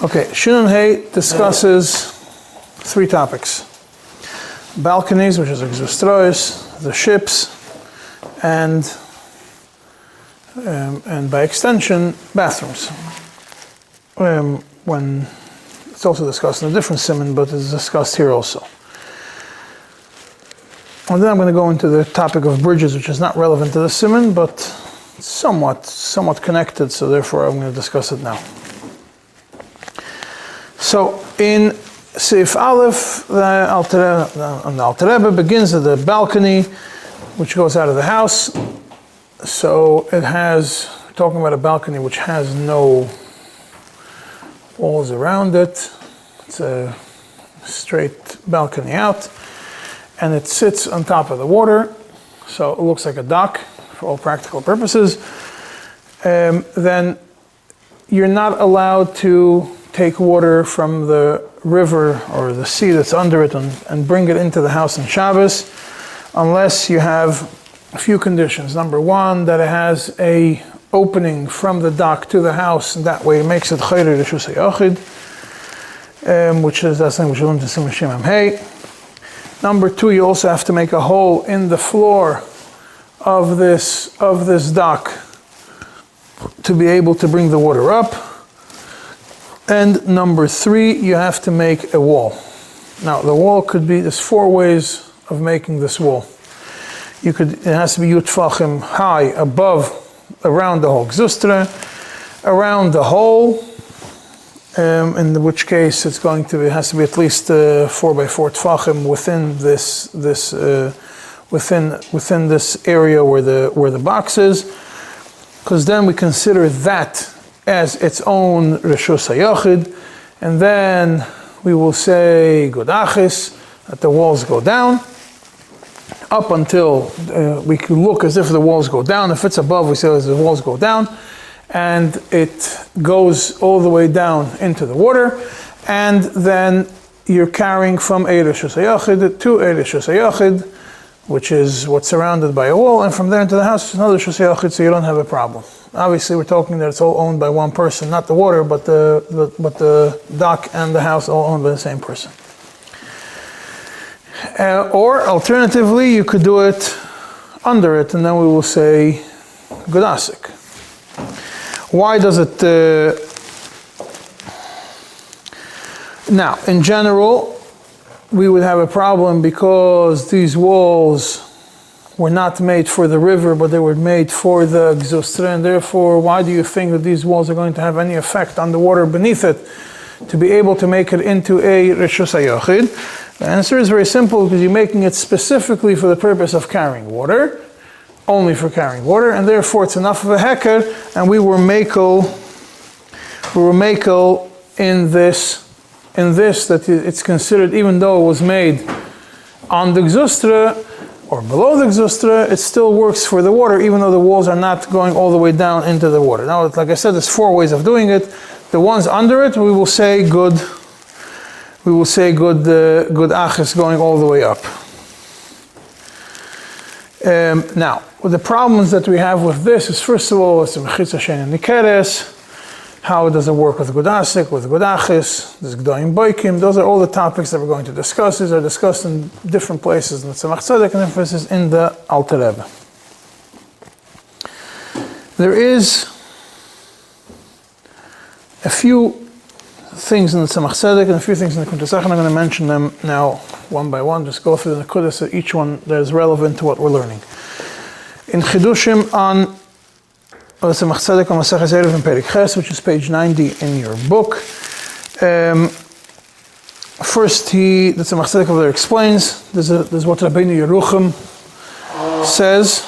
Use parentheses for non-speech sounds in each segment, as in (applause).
Okay, Shinun Hay discusses three topics. Balconies, which is exostrois, the ships, and um, and by extension, bathrooms. Um, when it's also discussed in a different simon, but it's discussed here also. And then I'm going to go into the topic of bridges, which is not relevant to the simon, but somewhat somewhat connected. So therefore, I'm going to discuss it now. So in Sif Aleph, the Alter, the Alter Rebbe begins at the balcony, which goes out of the house. So it has, talking about a balcony which has no walls around it. It's a straight balcony out, and it sits on top of the water, so it looks like a dock for all practical purposes. Um, then you're not allowed to take water from the river or the sea that's under it and, and bring it into the house in Shabbos, unless you have a few conditions. Number one, that it has a opening from the dock to the house, and that way it makes it chayre rishus hayachid, um, which is that's thing which to Simashim Hey. Number two, you also have to make a hole in the floor of this of this dock to be able to bring the water up. And number three, you have to make a wall. Now the wall could be there's four ways of making this wall. You could it has to be yutfachim high above around the whole gzustra, around the hole, um, in which case it's going to be, it has to be at least uh, four by four tfachim within this this uh, within within this area where the where the box is, because then we consider that as its own reshus hayachid, and then we will say godachis that the walls go down up until uh, we can look as if the walls go down. If it's above, we say as the walls go down, and it goes all the way down into the water, and then you're carrying from Eirish Shusayachid to Eirish Shusayachid, which is what's surrounded by a wall, and from there into the house is another Shusayachid, so you don't have a problem. Obviously, we're talking that it's all owned by one person, not the water, but the, the but the dock and the house all owned by the same person. Uh, or alternatively, you could do it under it, and then we will say Godasik. Why does it? Uh, now, in general, we would have a problem because these walls were not made for the river, but they were made for the Gzustra, and therefore, why do you think that these walls are going to have any effect on the water beneath it to be able to make it into a Rishus HaYachid? The answer is very simple because you're making it specifically for the purpose of carrying water, only for carrying water, and therefore it's enough of a hecker, and we were makel, we were makel in this, in this that it's considered, even though it was made on the Gzustra or below the Gzustra, it still works for the water, even though the walls are not going all the way down into the water. Now, like I said, there's four ways of doing it. The ones under it, we will say good we will say good, uh, good achis going all the way up. Um, now, the problems that we have with this is first of all, it's a mechitza shen and nikeres. How does it work with Gudasik, with Gudachis, there's Gdoim Boikim. Those are all the topics that we're going to discuss. These are discussed in different places in the Tzemach Tzedek and different in the Alter Rebbe. There is a few things in the Tzemach Tzedek and a few things in the Kuntesach, and I'm going to mention them now one by one, just go through the Nekudas, each one that is relevant to what we're learning. In Chidushim on Ches, which is page 90 in your book, um, first he, the Tzemach Tzedek over there explains, there's, a, there's what Rabbeinu Yerucham says,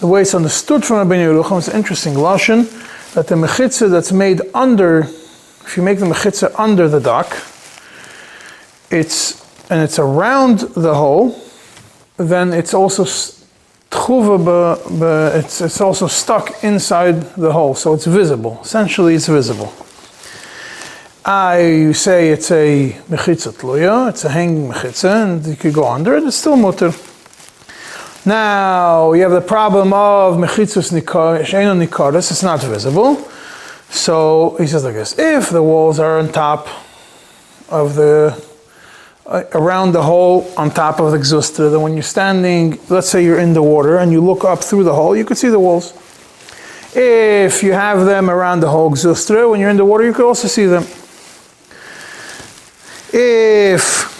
the way it's understood from Rabbeinu Yerucham is interesting, Lashon, that the mechitza that's made under if you make the mechitza under the dock, it's and it's around the hole, then it's also it's, it's also stuck inside the hole, so it's visible. Essentially, it's visible. I say it's a mechitza tluya, it's a hanging mechitza, and you could go under it, it's still mutter. Now, you have the problem of mechitzus nikaris, it's not visible. So he says like this: if the walls are on top of the Uh, around the hole on top of the exustra, then when you're standing, let's say you're in the water and you look up through the hole, you could see the walls. If you have them around the whole exustra, when you're in the water, you could also see them. If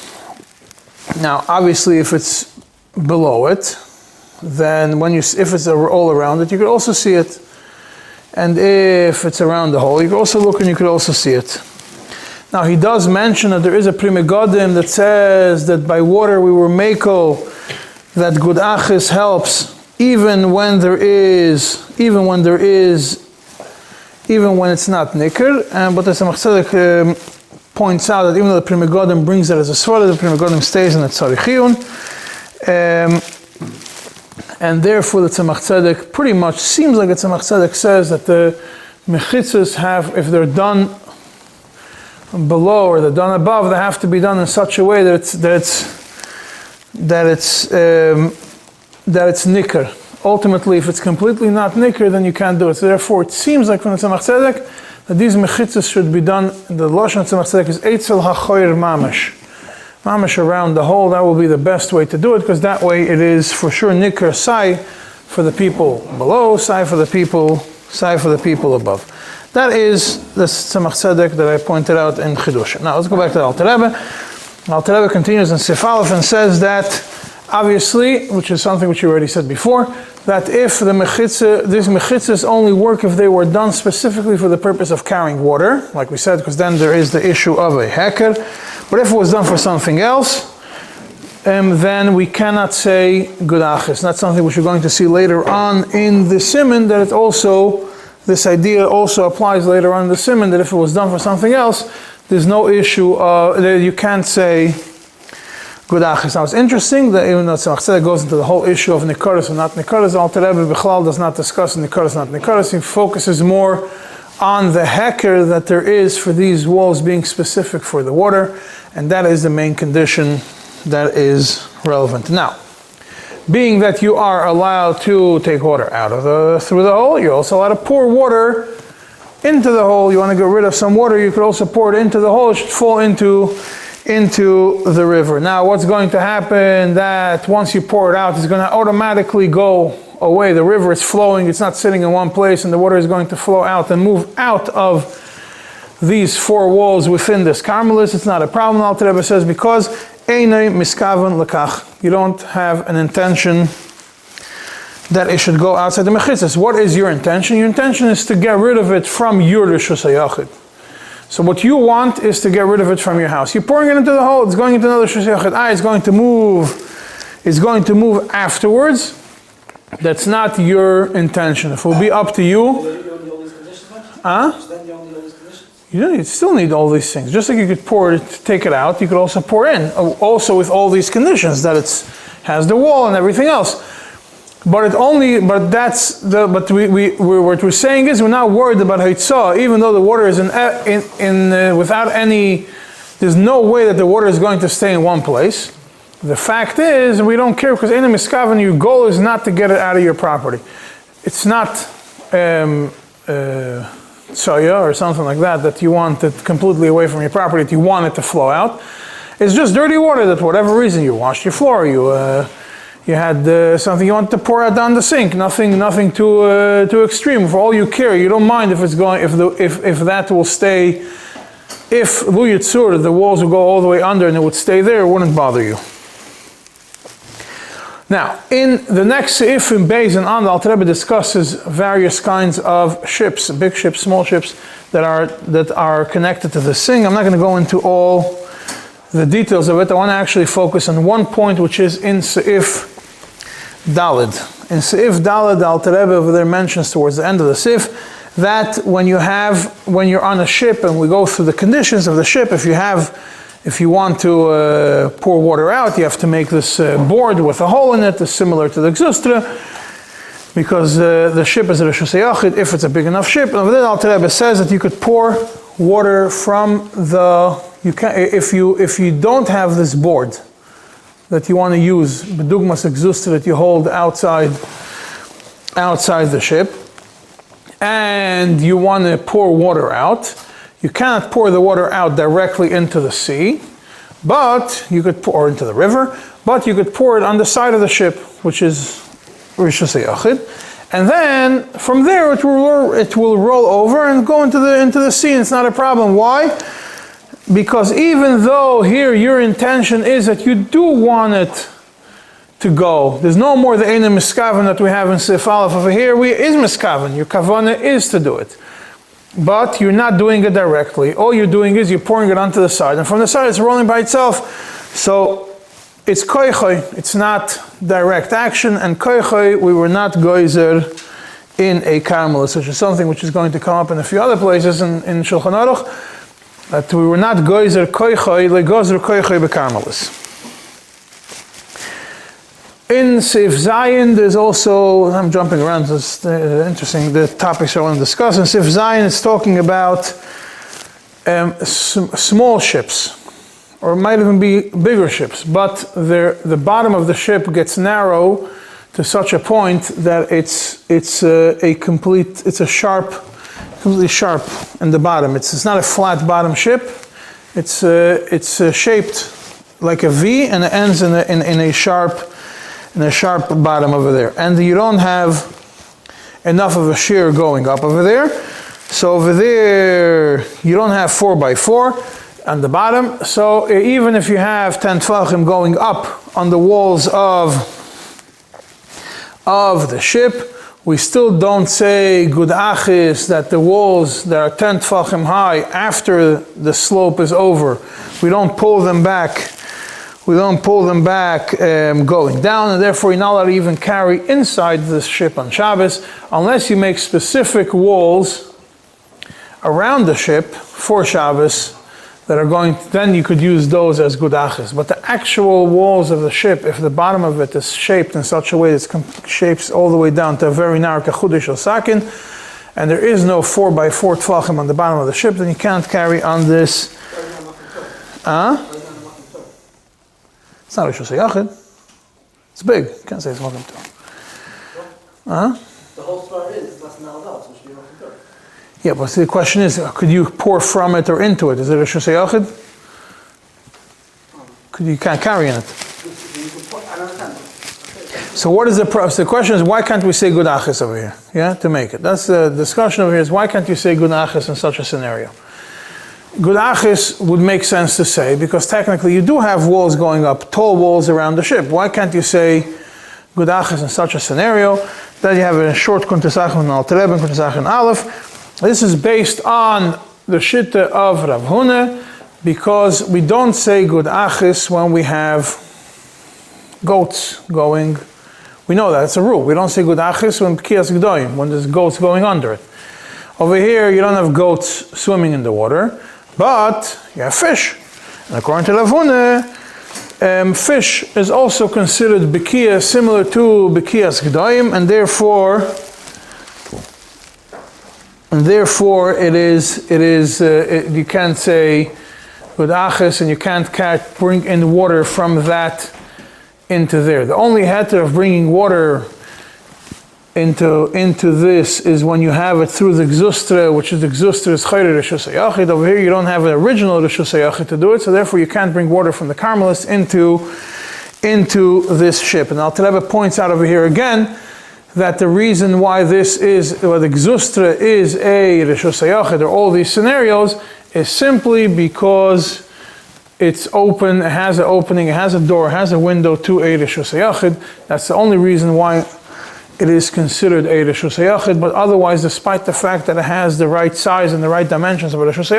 now, obviously, if it's below it, then when you if it's all around it, you could also see it. And if it's around the hole, you could also look and you could also see it. Now he does mention that there is a Pri Megadim that says that by water we were makel, that good achis helps even when there is, even when there is, even when it's not nikr. And but the Tzemach Tzedek um, points out that even though the Pri Megadim brings it as a svara, the Pri Megadim stays in the Tzarich um, and therefore the Tzemach Tzedek pretty much seems like the Tzemach Tzedek says that the mechitzas have, if they're done below or they're done above, they have to be done in such a way that it's that it's that it's um, that it's nicker. Ultimately, if it's completely not nicker, then you can't do it. So therefore, it seems like from the Tzemach Tzedek that these mechitzas should be done. The lashon Tzemach Tzedek is eitzel hachoyer mamash, mamash around the hole. That will be the best way to do it because that way it is for sure nicker sai for the people below, sai for the people, sai for the people above. That is the Tzemach Tzedek that I pointed out in Chidush. Now let's go back to the Alter Rebbe. Alter Rebbe continues in Sif and says that obviously, which is something which you already said before, that if the mechitza, these mechitzas only work if they were done specifically for the purpose of carrying water, like we said, because then there is the issue of a heker. But if it was done for something else, um, then we cannot say good It's That's something which we're going to see later on in the simon that it also this idea also applies later on in the simon that if it was done for something else, there's no issue, uh, that you can't say good. Now it's interesting that even though Tzemach goes into the whole issue of Nikoris or not Nikoris, Alter Rebbe Bichlal does not discuss Nikoris not Nikoris. He focuses more on the hecker that there is for these walls being specific for the water, and that is the main condition that is relevant. Now, being that you are allowed to take water out of the through the hole, you're also allowed to pour water into the hole. You want to get rid of some water, you could also pour it into the hole. It should fall into into the river. Now, what's going to happen? That once you pour it out, it's going to automatically go away. The river is flowing; it's not sitting in one place, and the water is going to flow out and move out of these four walls within this carmelis. It's not a problem. Alter Rebbe says because miskavan lekach. You don't have an intention that it should go outside the mechitzas. What is your intention? Your intention is to get rid of it from your rishus hayachid. So what you want is to get rid of it from your house. You're pouring it into the hole. It's going into another rishus hayachid. Ah, it's going to move. It's going to move afterwards. That's not your intention. If it will be up to you. Huh? You still need all these things. Just like you could pour it, take it out, you could also pour in. Uh, also with all these conditions that it has the wall and everything else. But it only, but that's the, but we, we, we what we're saying is we're not worried about Haitzah, even though the water is in, in, in uh, without any, there's no way that the water is going to stay in one place. The fact is, we don't care because in a miskavan, your goal is not to get it out of your property. It's not, um, uh, soya or something like that that you want it completely away from your property, that you want it to flow out. It's just dirty water that, for whatever reason, you washed your floor, you uh, you had uh, something you want to pour out down the sink. Nothing, nothing too uh, too extreme. For all you care, you don't mind if it's going if the if if that will stay. If luyitzur, the walls will go all the way under and it would stay there, it wouldn't bother you. Now, in the next Seif in Beis and on, the Alter Rebbe discusses various kinds of ships, big ships, small ships, that are, that are connected to the Sing. I'm not going to go into all the details of it. I want to actually focus on one point, which is in Seif Dalid. In Seif Dalid, the Alter Rebbe over there mentions towards the end of the Seif that when you have, when you're on a ship and we go through the conditions of the ship, if you have if you want to uh, pour water out, you have to make this uh, board with a hole in it, similar to the Xustra, because uh, the ship is a Rosh if it's a big enough ship. And then Alter Rebbe says that you could pour water from the, you can, if, you, if you don't have this board that you want to use, Bedugmas Xustra that you hold outside, outside the ship, and you want to pour water out, you cannot pour the water out directly into the sea, but you could pour into the river, but you could pour it on the side of the ship, which is Rishus Yachid. And then from there it will, it will roll over and go into the, into the sea. And it's not a problem. Why? Because even though here your intention is that you do want it to go, there's no more the Einer Miskavan that we have in Sif Aleph over here. We, is Miskavan. Your Kavana is to do it. But you're not doing it directly. All you're doing is you're pouring it onto the side. And from the side it's rolling by itself. So it's koichoy, it's not direct action, and koichoy, we were not goizer in a karmelis, which is something which is going to come up in a few other places in, in Shulchan Aruch, that we were not goizer koichoy, legozer koichoy bekarmelis. In Sif Zion, there's also, I'm jumping around, it's uh, interesting, the topics I want to discuss. In Sif Zion, it's talking about um, small ships or it might even be bigger ships, but the bottom of the ship gets narrow to such a point that it's, it's a, a complete, it's a sharp, completely sharp in the bottom. It's, it's not a flat bottom ship, it's, uh, it's uh, shaped like a V and it ends in a, in, in a sharp, in a sharp bottom over there. And you don't have enough of a shear going up over there. So over there, you don't have four by four on the bottom. So even if you have 10 tfachim going up on the walls of, of the ship, we still don't say good achis that the walls that are 10 tfachim high after the slope is over, we don't pull them back. We don't pull them back um, going down, and therefore you're not allowed to even carry inside the ship on Shabbos unless you make specific walls around the ship for Shabbos that are going, then you could use those as gudachis. But the actual walls of the ship, if the bottom of it is shaped in such a way that it shapes all the way down to a very narrow kachudish or sakin, and there is no 4 by 4 tfachim on the bottom of the ship, then you can't carry on this. Huh? It's not a Yachid. It's big. You can't say it's Makim Huh? The whole is, it's not allowed, so yeah, but the question is, uh, could you pour from it or into it? Is it a shusayachid? Could you can't carry in it? So what is the process? The question is, why can't we say good achis over here? Yeah, to make it. That's the discussion over here is why can't you say good achis in such a scenario? Good achis would make sense to say because technically you do have walls going up, tall walls around the ship. Why can't you say good achis in such a scenario? Then you have a short kuntesach and al and kuntesach and aleph. This is based on the Shitta of Rav Huna because we don't say good achis when we have goats going. We know that, it's a rule. We don't say good achis when kias gdoim, when there's goats going under it. Over here, you don't have goats swimming in the water, but you have fish. And according to Lavune, um, fish is also considered bekia similar to bekias gdoim, and therefore and therefore it is, it is uh, it, you can't say with achas and you can't bring in water from that into there. The only heter of bringing water into, into this is when you have it through the Gzustra, which is the Gzustra's Chayre. Over here you don't have an original Rishus to do it, so therefore you can't bring water from the Carmelists into, into this ship. And Alter Rebbe points out over here again that the reason why this is, well, the Gzustra is a Rishus or all these scenarios, is simply because it's open, it has an opening, it has a door, it has a window to a Rishus. That's the only reason why it is considered a Rishus but otherwise, despite the fact that it has the right size and the right dimensions of a Rishus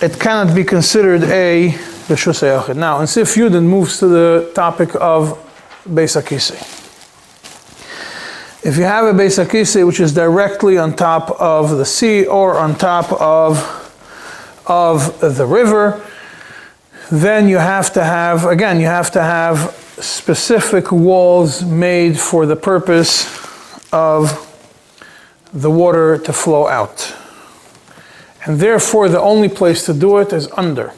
it cannot be considered a Rishus. Now, in Sif Yudin moves to the topic of Beis. If you have a Beis which is directly on top of the sea or on top of, of the river, then you have to have, again, you have to have specific walls made for the purpose of the water to flow out. And therefore, the only place to do it is under.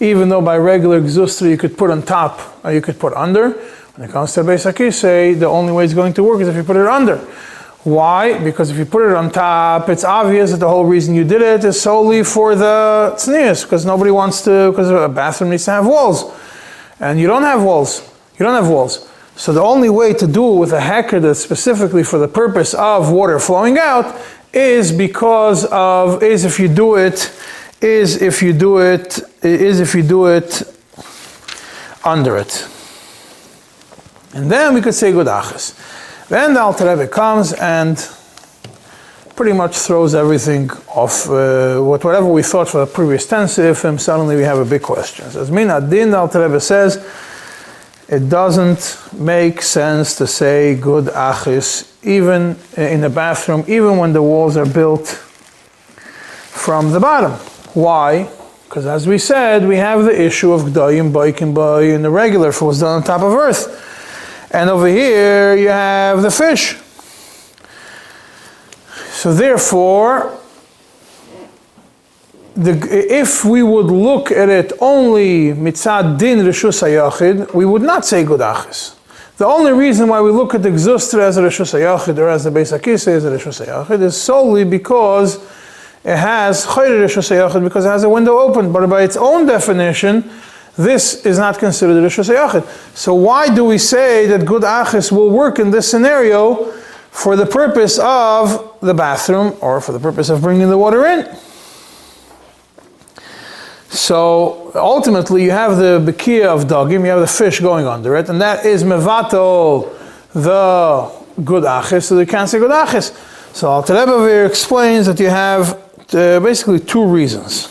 Even though by regular Gzustra you could put on top or you could put under, when it comes to Beis HaKisei, the only way it's going to work is if you put it under. Why? Because if you put it on top, it's obvious that the whole reason you did it is solely for the tznius, because nobody wants to, because a bathroom needs to have walls. And you don't have walls. You don't have walls. So the only way to do it with a hacker that's specifically for the purpose of water flowing out is because of, is if you do it, is if you do it, is if you do it under it. And then we could say good achas. Then the Alter Rebbe comes and pretty much throws everything off. Uh, whatever we thought for the previous tense, if suddenly we have a big question. As Min Adin, the Alter Rebbe says, it doesn't make sense to say good achis even in the bathroom, even when the walls are built from the bottom. Why? Because as we said, we have the issue of g'dayim, baikim, bay, and the regular was done on top of earth. And over here you have the fish. So therefore, the, if we would look at it only mitzad din reshus hayachid, we would not say good achis. The only reason why we look at the gzustra as a reshus hayachid or as the beis as a reshus hayachid is solely because it has chayre reshus hayachid because it has a window open. But by its own definition, this is not considered a Rishus Yachid. So why do we say that good achis will work in this scenario for the purpose of the bathroom or for the purpose of bringing the water in? So ultimately you have the bekia of dogim, you have the fish going under it, and that is mevato the good achis, so they can't say good achis. So Alter Rebbe explains that you have uh, basically two reasons.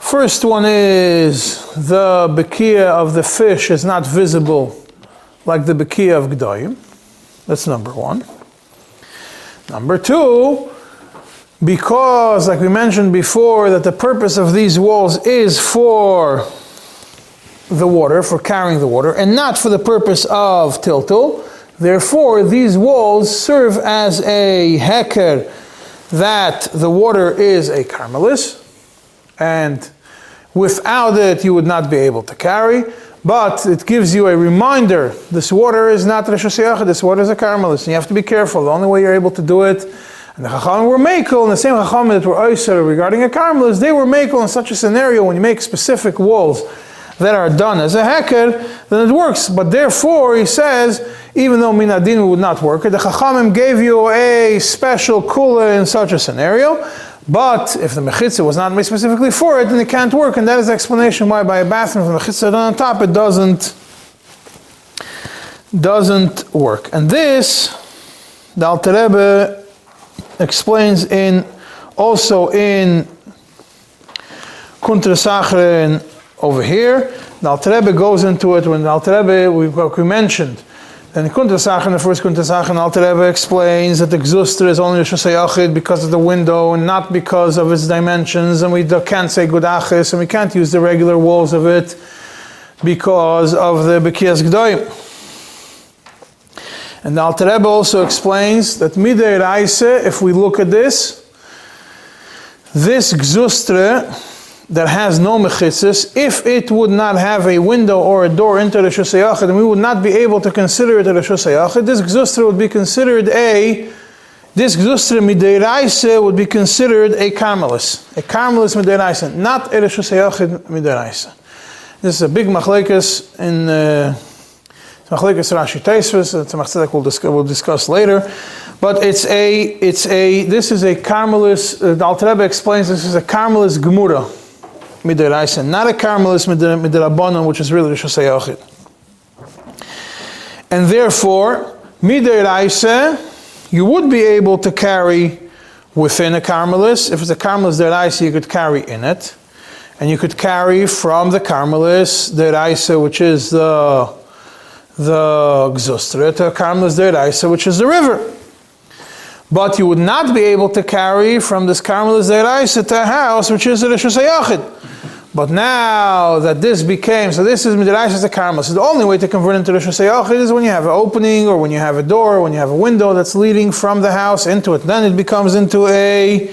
First one is the bekia of the fish is not visible like the bekia of G'dayim. That's number one. Number two, because, like we mentioned before, that the purpose of these walls is for the water, for carrying the water, and not for the purpose of tiltul. Therefore, these walls serve as a heker that the water is a carmelis, and Without it, you would not be able to carry. But it gives you a reminder this water is not Rosh this water is a Carmelis. And you have to be careful. The only way you're able to do it, and the Chachamim were Makel, and the same Chachamim that were Oyser regarding a Carmelis, they were Makel in such a scenario when you make specific walls that are done as a heker, then it works. But therefore, he says, even though minadin would not work, the Chachamim gave you a special kula in such a scenario. But if the mechitza was not made specifically for it, then it can't work, and that is the explanation why by a bathroom with mechitza on top it doesn't doesn't work. And this, the Alter Rebbe explains in also in Kuntra Sachrin over here. The goes into it when the Alter Rebbe we, we mentioned and in Kuntasach, the first Kuntasach, and Alter explains that the Gzustra is only a Shosayachid because of the window and not because of its dimensions, and we can't say Gudachis, and we can't use the regular walls of it because of the Bekias Gdoim. And the Alter Rebbe also explains that Midei Raise, if we look at this, this Gzustra, that has no mechitzis, if it would not have a window or a door into the Shusayachid, then we would not be able to consider it a Shusayachid. This Gzustra would be considered a, this Gzustra Midiraisa would be considered a Carmelis. A Carmelis Midiraisa, not a Shusayachid Midiraisa. This is a big machlekes in uh, machlekes Rashi. It's a machlekes we'll discuss, we'll discuss later. But it's a, it's a, this is a Carmelis, uh, the Alter Rebbe explains this is a Carmelis Gemura midiraisa, not a Carmelis midirabanon, which is really Rishos Hayachid. And therefore, midiraisa, you would be able to carry within a Carmelis. If it's a Carmelis deraisa, you could carry in it. And you could carry from the Carmelis deraisa, which is the the Gzustra, to a Carmelis deraisa, which is the river. But you would not be able to carry from this Carmelis deraisa to a house, which is a Rishos Hayachid. But now that this became, so this is Midrash a Karma. So the only way to convert into Hashanah is when you have an opening or when you have a door, when you have a window that's leading from the house into it. Then it becomes into a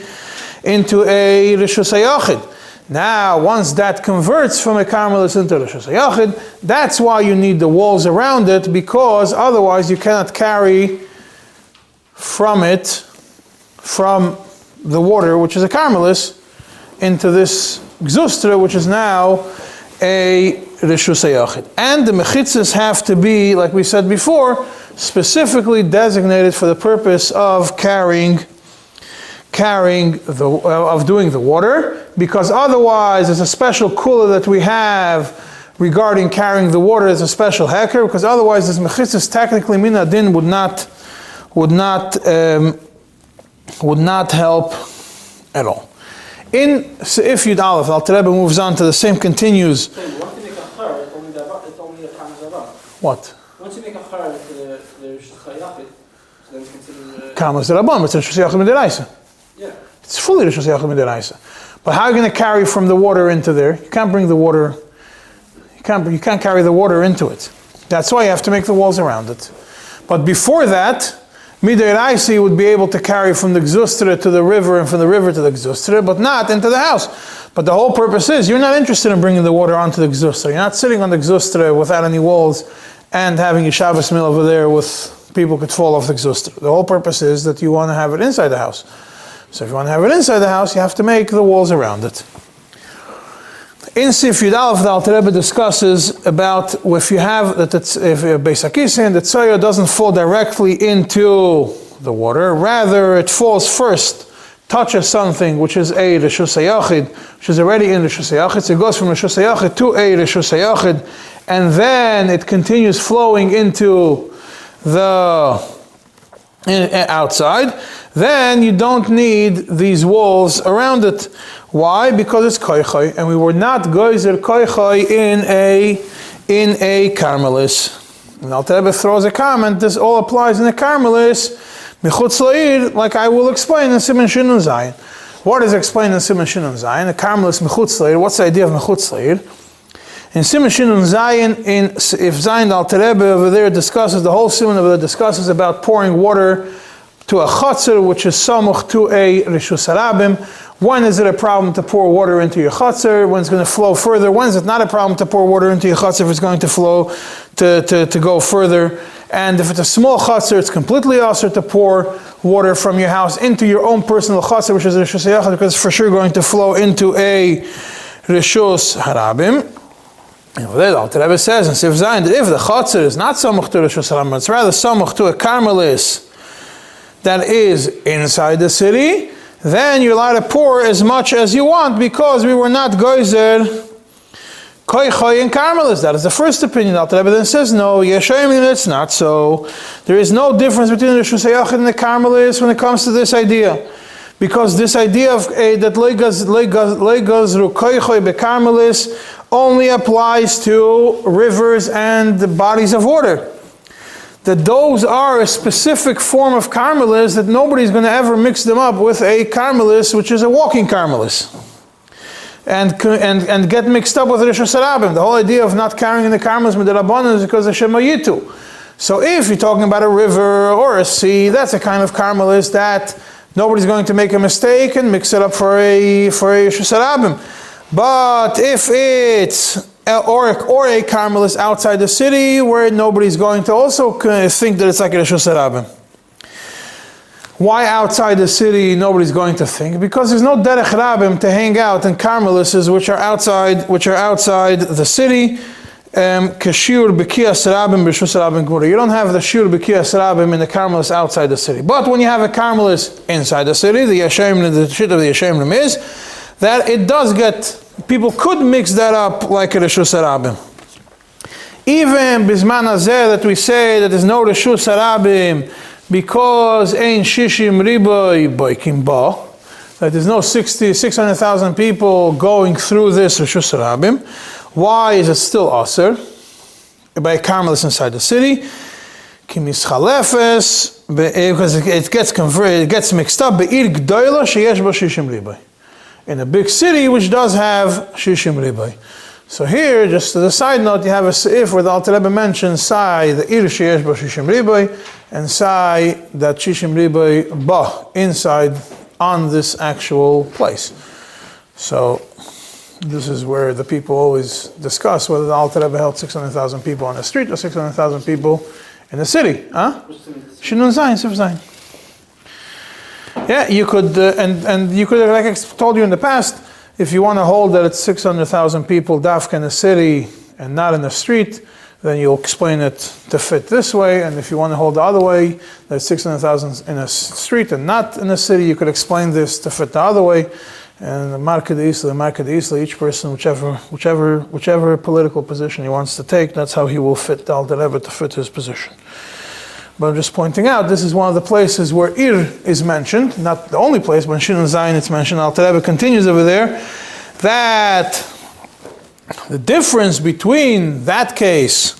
into a Hashanah. Now, once that converts from a Carmelis into Rosh Hashanah, that's why you need the walls around it, because otherwise you cannot carry from it, from the water, which is a Carmelis, into this Gzustra, which is now a Rishus Hayachid. And the Mechitzas have to be, like we said before, specifically designated for the purpose of carrying carrying the uh, of doing the water because otherwise there's a special kula that we have regarding carrying the water as a special hacker because otherwise this mechitzas technically minadin would not would not um, would not help at all. In Seif Yud Aleph, Al Rebbe moves on to the same continues. Once you make a char, it's only the it's only a. What? Once you make a char to the the so then it's considered. Uh, Kamas Rabban, it's Rosh Hashanah Midiraisa. It's fully Hashanah Midiraisa. But how are you going to carry from the water into there? You can't bring the water. You can't. You can't carry the water into it. That's why you have to make the walls around it. But before that, Midiraisa you would be able to carry from the Gzustra to the river and from the river to the Gzustra, but not into the house. But the whole purpose is you're not interested in bringing the water onto the Gzustra. You're not sitting on the Gzustra without any walls and having a Shabbos meal over there with people could fall off the Gzustra. The whole purpose is that you want to have it inside the house. So if you want to have it inside the house, you have to make the walls around it. In Sif Yudalef, the Alter Rebbe discusses about if you have that it's, if Beis HaKisei, the tzoya doesn't fall directly into the water, rather it falls first, touches something which is a Rishus Hayachid, which is already in Rishus Hayachid, so it goes from Rishus Hayachid to a Rishus Hayachid, and then it continues flowing into the outside, then you don't need these walls around it. Why? Because it's koichai, and we were not goizer koichai in a in a Carmelis. And Rebbe throws a comment. This all applies in a Carmelis, michutz la'ir, like I will explain in Simon Shinun Zayin. What is explained in Simon Shinun Zayin? A Carmelis michutz la'ir. What's the idea of michutz la'ir? In Simon Shinun Zayin, in if Zayin Alter Rebbe over there discusses the whole Simon over there discusses about pouring water to a chatzir, which is samuch to a rishus harabim. When is it a problem to pour water into your chatzir? When it's going to flow further? When is it not a problem to pour water into your chatzir if it's going to flow to, to, to go further? And if it's a small chatzir, it's completely also to pour water from your house into your own personal chatzir, which is rishus hayachid, because it's for sure going to flow into a rishus harabim. And the Alter Rebbe says that if the chatzir is not samuch to Rosh Hashanah, it's rather samuch to a Carmelis that is inside the city, then you're allowed to pour as much as you want because we were not goizer koichoy and Carmelis. That is the first opinion. Alter Rebbe then says no, Yeshayim it's not so. There is no difference between the Hashanah and the Carmelis when it comes to this idea. Because this idea of uh, that legaz legaz rukoichoy bekarmelis only applies to rivers and bodies of water. That those are a specific form of carmelis that nobody's going to ever mix them up with a carmelis, which is a walking carmelis. And, and, and get mixed up with Rosh Hashanah. The whole idea of not carrying the carmelis with the Rabbanon is because of Shema Yitu. So if you're talking about a river or a sea, that's a kind of carmelis that nobody's going to make a mistake and mix it up for a for a Hashanah. But if it's or, or a Carmelis outside the city where nobody's going to also think that it's like a Rosh Hashanah. Why outside the city nobody's going to think? Because there's no derech rabim to hang out in Carmelises which are outside which are outside the city. Um, Kashur b'kiyas rabim b'shus rabim gmura. You don't have the shur b'kiyas rabim in the Carmelis outside the city. But when you have a Carmelis inside the city, the Yashayim, the shit of the Yashayim is that it does get people could mix that up like a reshus harabim. Even bisman Azeh that we say that there's no reshus harabim because ein shishim riboy boikim ba, that there's no 60, 600,000 people going through this reshus harabim. Why is it still aser? By Carmelis inside the city. Because it gets converted, it gets mixed up. Be'ir gdoila sheyesh ba shishim in a big city which does have shishim riboy. So here, just as a side note, you have a seif where the Alter Rebbe mentions sai the ir sheyesh ba shishim riboy and sai that shishim riboy ba inside on this actual place. So this is where the people always discuss whether the Alter Rebbe held 600,000 people on the street or 600,000 people in the city. Huh? Which is in the- Shinun Zayin, Sif Zayin. Yeah, you could, uh, and, and you could, like I told you in the past, if you want to hold that it's 600,000 people dafka in the city and not in the street, then you'll explain it to fit this way. And if you want to hold the other way, that 600,000 in a street and not in a city, you could explain this to fit the other way. And the market Isla, the market Isla, each person, whichever, whichever, whichever political position he wants to take, that's how he will fit Alter Rebbe to fit his position. But I'm just pointing out, this is one of the places where Ir is mentioned, not the only place, but in Shin Zion it's mentioned. Alter Rebbe continues over there that the difference between that case,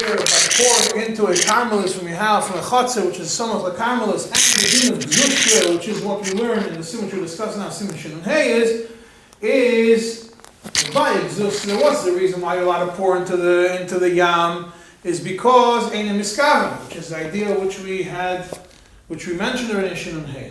where pouring into a carmelis from your house, from a chotzer, which is some of the carmelis, and the din of gzukta, which is what we learn in the sim which we're discussing now, sim Shin Hey is, is by gzukta. What's the reason why you're allowed to pour into the into the yam? Is because Ein Miskaven, which is the idea which we had, which we mentioned already in Shinun Hey.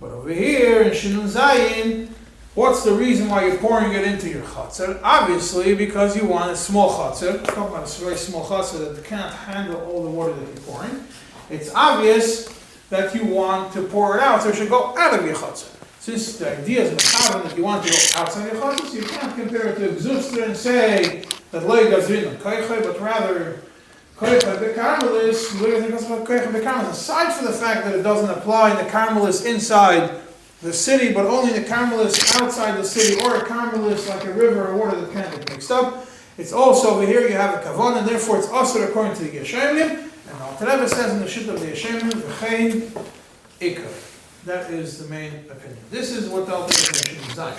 But over here in Shinun Zayin, what's the reason why you're pouring it into your chatzar? Obviously, because you want a small chatzar. Talking about a very small chatzar that cannot handle all the water that you're pouring. It's obvious that you want to pour it out, so it should go out of your chatzar. Since the idea is that you want to go outside your chatzar, so you can't compare it to Gzustra and say that loy gazrin koiche, but rather koiche bekarmelis, loy gazrin koiche bekarmelis. Aside from the fact that it doesn't apply in the carmelis inside the city, but only in the carmelis outside the city, or a carmelis like a river or water that can't get mixed up. It's also over here you have a kavan, and therefore it's also according to the Yeshayim. And Alter Rebbe says in the shit of the Yeshayim, v'chein ikar. That is the main opinion. This is what the Alter Rebbe design.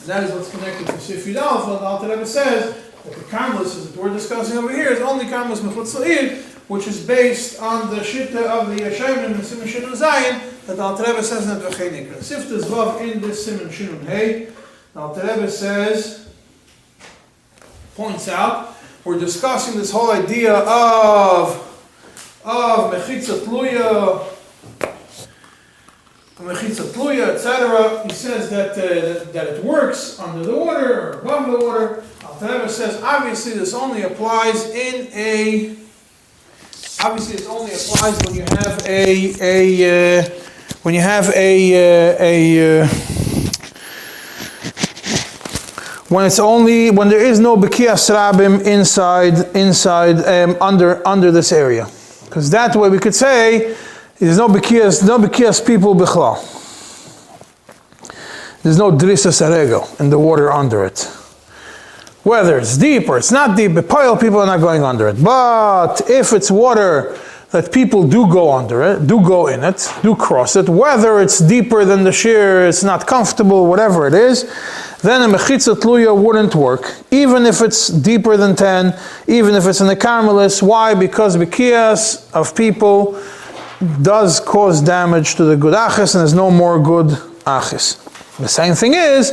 And that is what's connected to Sifid Alpha. The Alter Rebbe says that the Karmelis that we're discussing over here is only Karmelis Mechutz La'ir, which is based on the Shitta of the Yeshayim and the Simon Shinun Zayin, that the Alter Rebbe says in the V'chei Nikra. Sifta is Vav in this Simon Shinun Hey. The Alter Rebbe says, points out, we're discussing this whole idea of, of Mechitza Tluya, Mechitza Tluya, etc. He says that, uh, that, it works under the water or above the water. Alter says obviously this only applies in a obviously it only applies when you have a a uh, when you have a uh, a uh, when it's only when there is no bekias rabim inside inside um, under under this area because that way we could say there's no bekias no bekias people bichlal there's no drisa sarego in the water under it whether it's deep or it's not deep the pile people are not going under it but if it's water that people do go under it, do go in it, do cross it, whether it's deeper than the shear, it's not comfortable, whatever it is, then a mechitza tluya wouldn't work, even if it's deeper than 10, even if it's in the carmelis. Why? Because bikias of people does cause damage to the good achis, and there's no more good achis. The same thing is,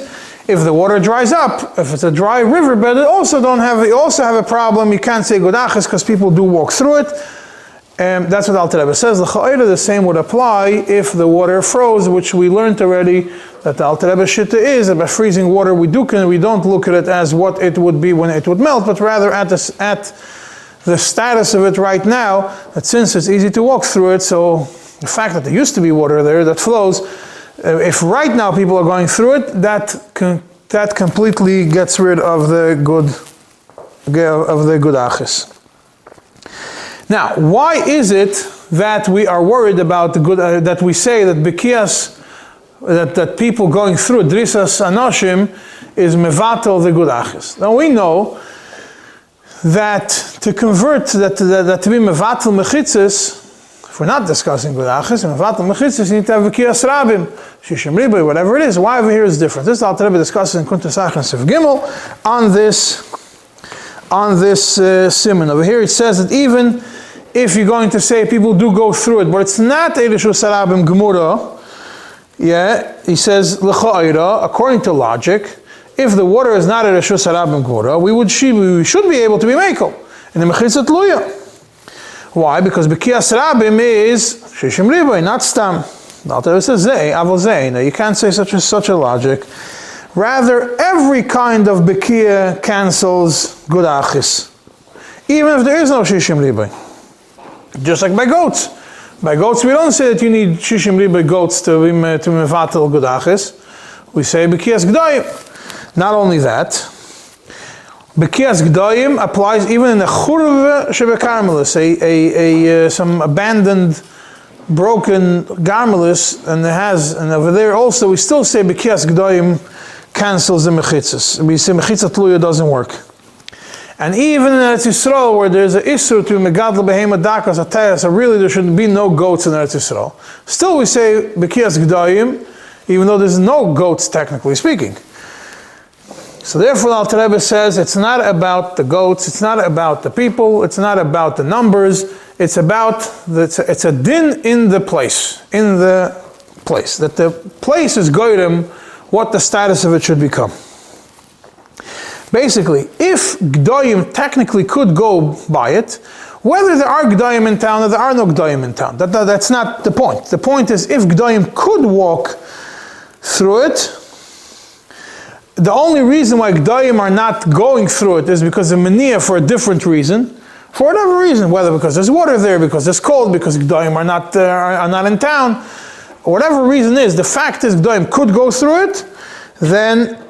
if the water dries up, if it's a dry riverbed, it also don't have, you also have a problem. You can't say good achis because people do walk through it. And that's what Alter Rebbe says. The same would apply if the water froze, which we learned already that the Alter Rebbe Shitta is that by freezing water we do can we don't look at it as what it would be when it would melt, but rather at the, at the status of it right now. That since it's easy to walk through it, so the fact that there used to be water there that flows, uh, if right now people are going through it, that that completely gets rid of the good of the good achis. Now, why is it that we are worried about the good, uh, that we say that Bekias, that, that people going through Drisas Anoshim is Mevatel the good achis? Now we know that to convert, that, that, that to be Mevatel Mechitzis, if we're not discussing good achis, Mevatel Mechitzis, you need to have Bekias Rabim, Shishim Riboy, whatever it is. Why over here is different? This Alter Rebbe discusses in Kuntasach and Sif Gimel on this, on this uh, simon. Over here it says that even if you're going to say people do go through it, but it's not Elishu Sarabim Gemura, yeah, he says, according to logic, if the water is not Elishu Sarabim Gemura, we, would, we should be able to be Mekel. in the Mechitza Tluya. Why? Because Bekias Rabim is Shishim Riboy, not Stam. The says Zay, Avol Zay. Now you can't say such a, such a logic. Rather, every kind of Bekia cancels good achis. Even if there is no Shishim Riboy. Just like by goats. By goats, we don't say that you need shishim riba goats to be to mevatel gudachis. We say bekias g'dayim. Not only that, bekias g'dayim applies even in the churve shebekarmelis, a, a, a, uh, some abandoned, broken garmelis, and it has, and over there also we still say bekias g'dayim cancels the mechitzas. We say mechitza tluya doesn't work. And even in Eretz Yisrael, where there's an issur to megadl behema dakas atayas, so really there shouldn't be no goats in Eretz Yisrael. Still, we say bekias g'dayim, even though there's no goats technically speaking. So therefore, Al Rebbe says it's not about the goats, it's not about the people, it's not about the numbers, it's about the, it's, a, it's a din in the place, in the place that the place is goyim what the status of it should become. Basically, if Gdoyim technically could go by it, whether there are Gdoyim in town or there are no Gdoyim in town, that, that- that's not the point. The point is if Gdoyim could walk through it, the only reason why Gdoyim are not going through it is because of Mania for a different reason. For whatever reason, whether because there's water there, because it's cold, because Gdoyim are not, uh, are not in town, whatever reason is, the fact is Gdoyim could go through it, then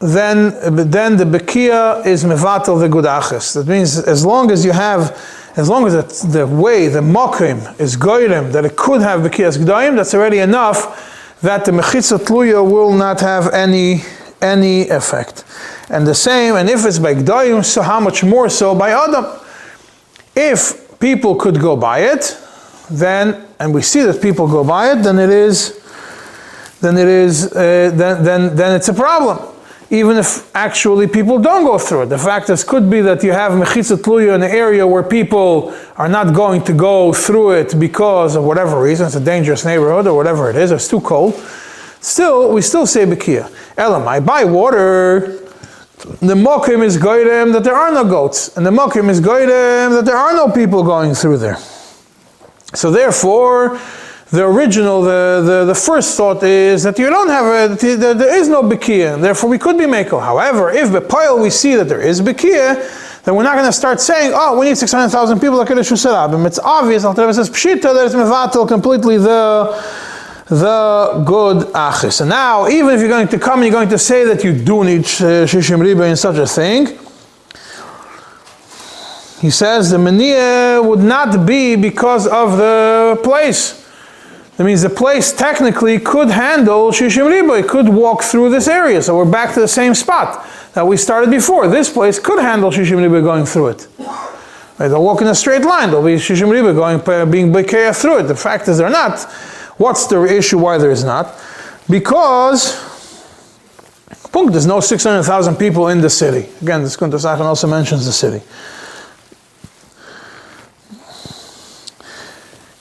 then then the bekia is mevatel the gudachis. That means as long as you have, as long as the way the Mokrim is goyim that it could have bekias gdoim, that's already enough that the mechitza tluya will not have any any effect. And the same, and if it's by gdoim, so how much more so by adam? If people could go by it, then and we see that people go by it, then it is then it is uh, then, then then it's a problem. Even if actually people don't go through it, the fact is could be that you have mechitza tluya in an area where people are not going to go through it because of whatever reason, it's a dangerous neighborhood or whatever it is, it's too cold. Still, we still say bekia. Elamai, buy water, the mokim is goydem that there are no goats, and the mokim is goydem that there are no people going through there. So therefore, the original, the, the, the first thought is that you don't have a, there there is no bekia, therefore we could be meko. However, if bepile we see that there is bekia, then we're not going to start saying, oh, we need 600,000 people like Kiddush Sarabim. It's obvious, Al says, Pshita, that it's mevatel completely the, the good achis. And now, even if you're going to come and you're going to say that you do need uh, shishim riba in such a thing, he says the mania would not be because of the place. That means the place technically could handle shishim riba. It could walk through this area. So we're back to the same spot that we started before. This place could handle shishim riba going through it. Right, They'll walk in a straight line. There'll be shishim riba going uh, being bekeya through it. The fact is they're not. What's the issue? Why there is not? Because there's no 600,000 people in the city. Again, this Kunta Sachan also mentions the city.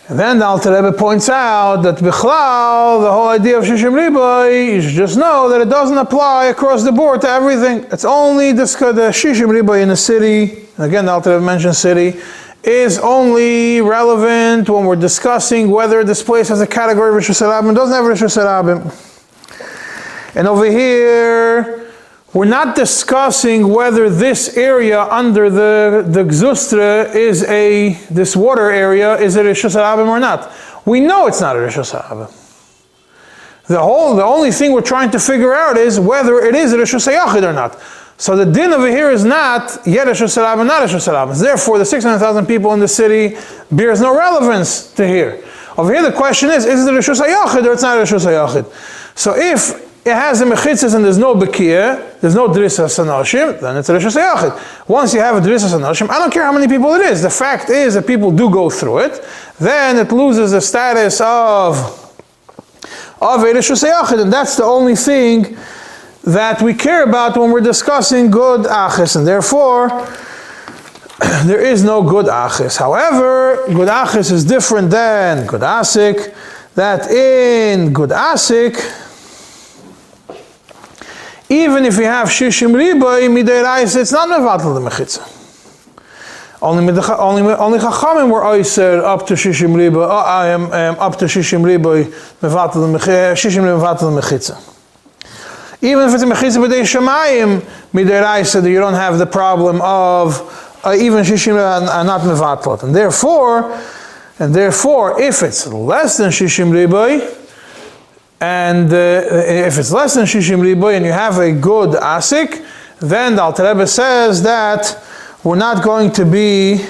And then the Alter Rebbe points out that Bichlal, the whole idea of Shishim Riboy, you should just know that it doesn't apply across the board to everything. It's only the Shishim Riboy in the city, and again the Alter Rebbe mentions city, is only relevant when we're discussing whether this place has a category of Rosh Hashanah, doesn't have Rosh Hashanah. And over here, we're not discussing whether this area under the, the Gzustra is a, this water area, is it a Rosh Hashanah or not. We know it's not a Rosh Hashanah. The whole, the only thing we're trying to figure out is whether it is a Rosh Hashanah or not. So the din over here is not yet a Rosh Hashanah, not a Rosh Hashanah. Therefore, the 600,000 people in the city bears no relevance to here. Over here, the question is, is it a Rosh Hashanah or it's not a Rosh Hashanah? So if it has the mechitzas and there's no bekia, there's no drissas anoshim, then it's a rishas yachid. Once you have a drissas anoshim, I don't care how many people it is. The fact is that people do go through it, then it loses the status of of a rishas yachid, and that's the only thing that we care about when we're discussing good achis, and therefore (clears throat) there is no good achis. However, good achis is different than good asik. That in good asik, even if you have shishim riboy mideirais, it's not mevatel the mechitza. Only mit the, only only chachamim were oiser up to shishim riboy, uh, um, um, up to shishim riboy mevatel the mechitza, shishim mevatel the mechitza. Even if it's a mechitza b'dei shamayim mideirais, that you don't have the problem of uh, even shishim are not mevatel, and therefore And therefore, if it's less than Shishim Riboy, and uh, if it's less than Shishim Riboy and you have a good Asik, then the Alter Rebbe says that we're not going to be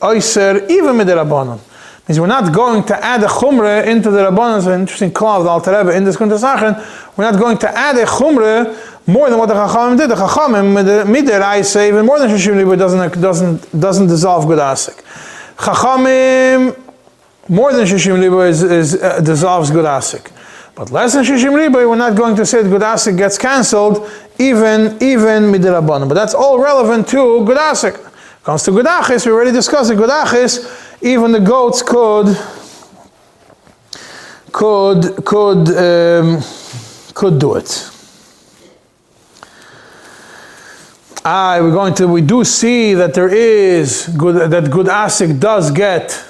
Oyser even with the. Means we're not going to add a Chumre into the Rabbanon. It's an interesting call of the Alter Rebbe in this Kuntasachen. We're not going to add a Chumre more than what the Chachamim did. The Chachamim, the Midir, I say, even more than Shishim Riboy doesn't, doesn't, doesn't dissolve good Asik. Chachamim, more than Shishim Riboy is, is, uh, dissolves good Asik. But less than Shishim Riboy, we're not going to say that good gets cancelled, even, even Midirabbanim. But that's all relevant to good. Comes to good we already discussed it. Good even the goats could, could, could, um, could do it. Ah, we're going to. We do see that there is good. That good asik does get,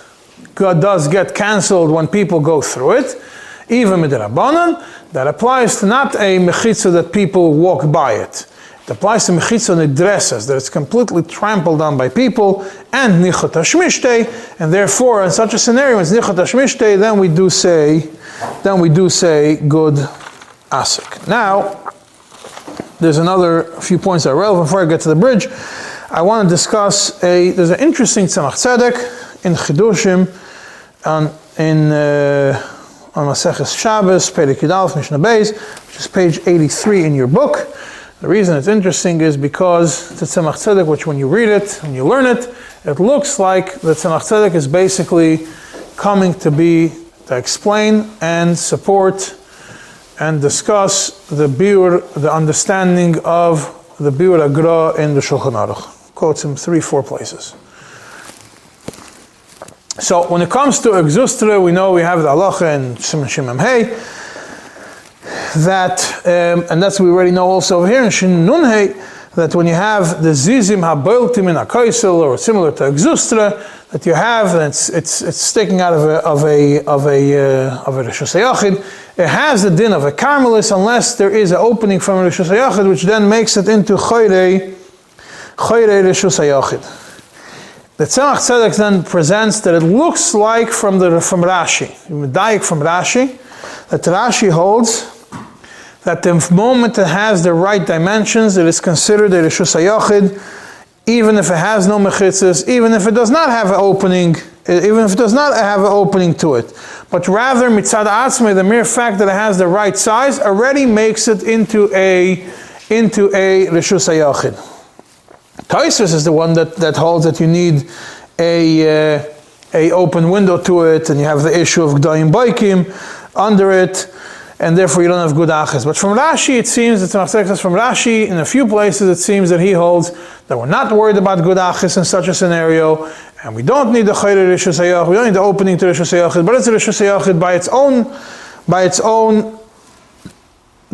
does get cancelled when people go through it, even midrabanan. That applies to not a mechitza that people walk by it. It applies to mechitza nidresses that it's completely trampled on by people and nichot hashmishte, and therefore in such a scenario, it's nichot hashmishte. Then we do say, then we do say good asik. Now there's another few points that are relevant before I get to the bridge. I want to discuss a, there's an interesting Tzemach Tzedek in Chidushim on, in, uh, on Maseches Shabbos, Perek Yudalef, Mishnah Beis, which is page 83 in your book. The reason it's interesting is because the Tzemach Tzedek, which when you read it, when you learn it, it looks like the Tzemach Tzedek is basically coming to be, to explain and support and discuss the biur, the understanding of the Biur HaGra in the Shulchan Aruch. Quotes him three, four places. So when it comes to exustra, we know we have the halacha and Simon Shimon Hey, that, um, and that's we already know also here in Shin Nun Hey, that when you have the zizim haboiltim in a kaisel or similar to exustra, that you have, and it's, it's, it's sticking out of a, of a, of a, uh, of a Hashanah, it has the din of a Carmelis unless there is an opening from Rosh Hashanah, which then makes it into Choyrei Rosh Hashanah. The Tzemach Tzedek then presents that it looks like from, the, from Rashi, Medayik from Rashi, that Rashi holds that the moment it has the right dimensions, it is considered a Rosh Hashanah, even if it has no mechitzas, even if it does not have an opening, even if it does not have an opening to it. But rather, mitzad atzme, the mere fact that it has the right size already makes it into a into a reshus hayachid. Taisus is the one that, that holds that you need a uh, a open window to it, and you have the issue of gdayim baikim under it and therefore you don't have good achas. But from Rashi, it seems that says from Rashi, in a few places, it seems that he holds that we're not worried about good achas in such a scenario, and we don't need the chayre rishus we don't need the opening to rishus but it's rishus by its own, by its own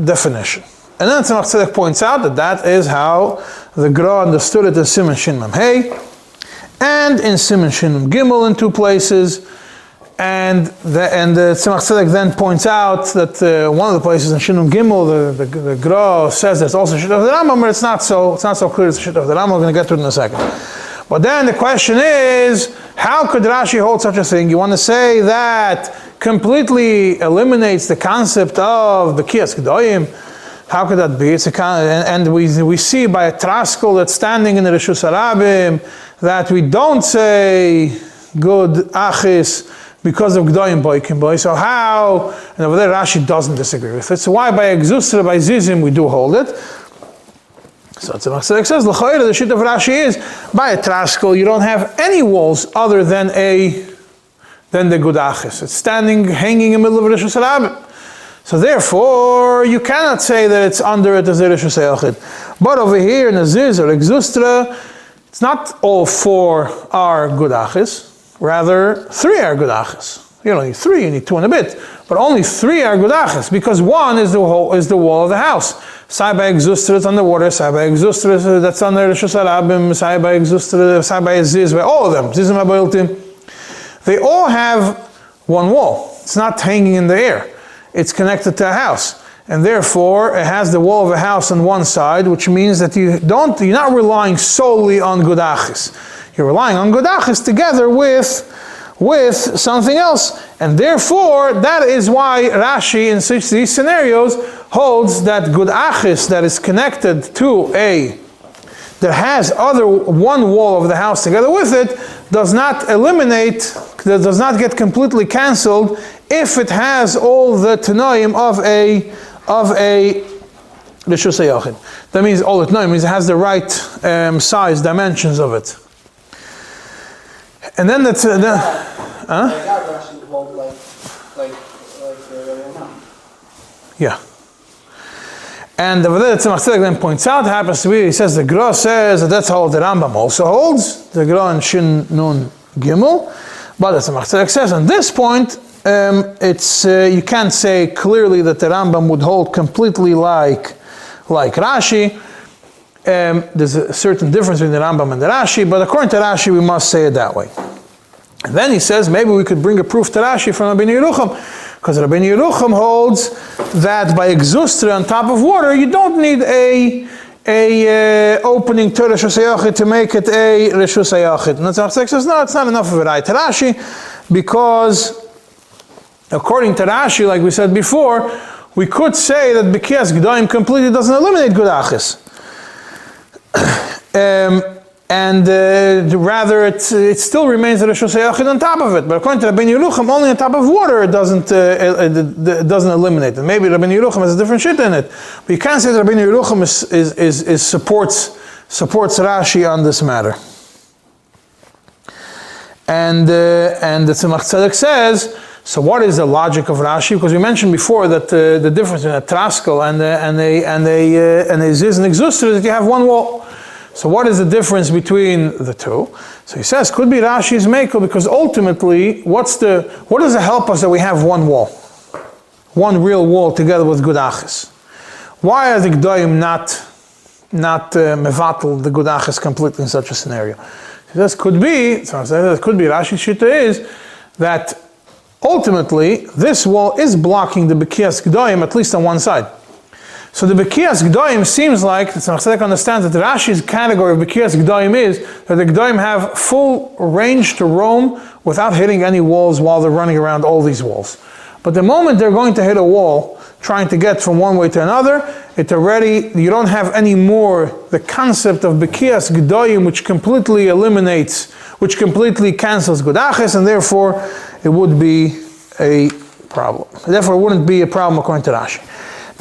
definition. And then Tzemach Tzedek points out that that is how the Gra understood it in Simon Shin Mem Hey, and in Simon Shin Gimel in two places, and the, and the Tzemach Tzedek then points out that uh, one of the places in Shinum Gimel, the, the, the Gra says it's also Shit of the Rambam, but it's not so, it's not so clear it's Shit of the Rambam. We're going to get to it in a second. But then the question is, how could Rashi hold such a thing? You want to say that completely eliminates the concept of the Kiyas Kedoyim? How could that be? It's a and, and we, we see by a Traskel that's standing in the Rishus Arabim that we don't say good Achis because of Gdoim Boikim Boy. So how, and over there Rashi doesn't disagree with it. So why by Exusra, by Zizim, we do hold it? So Tzemach Tzedek says, L'chayra, the shit of Rashi is, by a Traskel, you don't have any walls other than a, than the Gudachis. It's standing, hanging in the middle of Rosh Hashanah. So therefore, you cannot say that it's under a Rosh Hashanah. But over here Ziz or Exustra, it's not all four are Gudachis. Rather, three are gudachas. You don't need three, you need two and a bit. But only three are gudachas, because one is the whole, is the wall of the house. Saibai exustra on the water, Saibai exustra that's on the Rishus Arabim, Saibai exustra, Saibai Ziz, all of them, Zizim Abayiltim. They all have one wall. It's not hanging in the air. It's connected to a house. And therefore, it has the wall of a house on one side, which means that you don't, you're not relying solely on gudachis. You're relying on Godachis together with with something else. And therefore, that is why Rashi in such these scenarios holds that good achis that is connected to a that has other one wall of the house together with it does not eliminate, that does not get completely cancelled if it has all the tanoim of a of a. That means all it means it has the right um, size, dimensions of it. And then that's uh, the, Huh? Like our Rashi hold like, like, like, uh, yeah. And the there, Tzemach then points out, happens to be, he says the Gra says that that's how the Rambam also holds, the Gra and Shin Nun Gimel. But the Tzemach says on this point, um, it's uh, you can't say clearly that the Rambam would hold completely like like Rashi. Um, there's a certain difference between the Rambam and the Rashi, but according to Rashi, we must say it that way. And then he says maybe we could bring a proof to Rashi from Rabbi Yerucham, because Rabbi Yerucham holds that by exustra on top of water, you don't need a a uh, opening to to make it a Rishus Hayachid. And the says, no, it's not enough of a right Rashi, because according to Rashi, like we said before, we could say that Bekias G'daim completely doesn't eliminate good achis. (clears throat) um, and uh, rather it, still remains a Rishos Yachid on top of it. But according to Rabbi Yerucham, only on top of water it doesn't, uh, it, doesn't eliminate it. Maybe Rabbi Yerucham has a different shit in it. But you can't say that Rabbi Yerucham is, is, is, is, supports, supports Rashi on this matter. And, uh, and the Tzemach Tzedek says, so what is the logic of Rashi? Because we mentioned before that uh, the difference in a traskel and a, and a, and a, uh, and a ziz and exuster is that you have one wall. So what is the difference between the two? So he says, could be Rashi's Mako, because ultimately, what's the, what does it help us that we have one wall? One real wall together with good achis. Why are the Gdoim not, not uh, mevatel the good achis completely in such a scenario? He says, could be, so said, could be Rashi's Shita is that ultimately, this wall is blocking the Bekias Gdoim at least on one side. So the Bekias Gdoim seems like, the Tzemach understands that Rashi's category of Bekias Gdoim is that the Gdoim have full range to roam without hitting any walls while they're running around all these walls. But the moment they're going to hit a wall, trying to get from one way to another, it already, you don't have any more the concept of Bekias Gdoim, which completely eliminates, which completely cancels Gudaches, and therefore it would be a problem. Therefore, it wouldn't be a problem according to Rashi.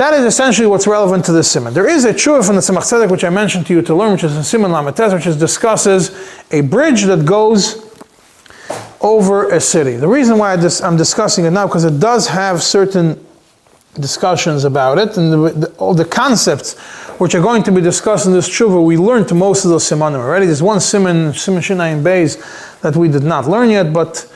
That is essentially what's relevant to this simon. There is a tshuva from the Tzemach Tzedek, which I mentioned to you to learn, which is in Simon Lamates, which is discusses a bridge that goes over a city. The reason why I am discussing it now, because it does have certain discussions about it, and the, the, all the concepts which are going to be discussed in this tshuva, we learned most of those simanim already. There's one simon, simon Shinayim Beis, that we did not learn yet, but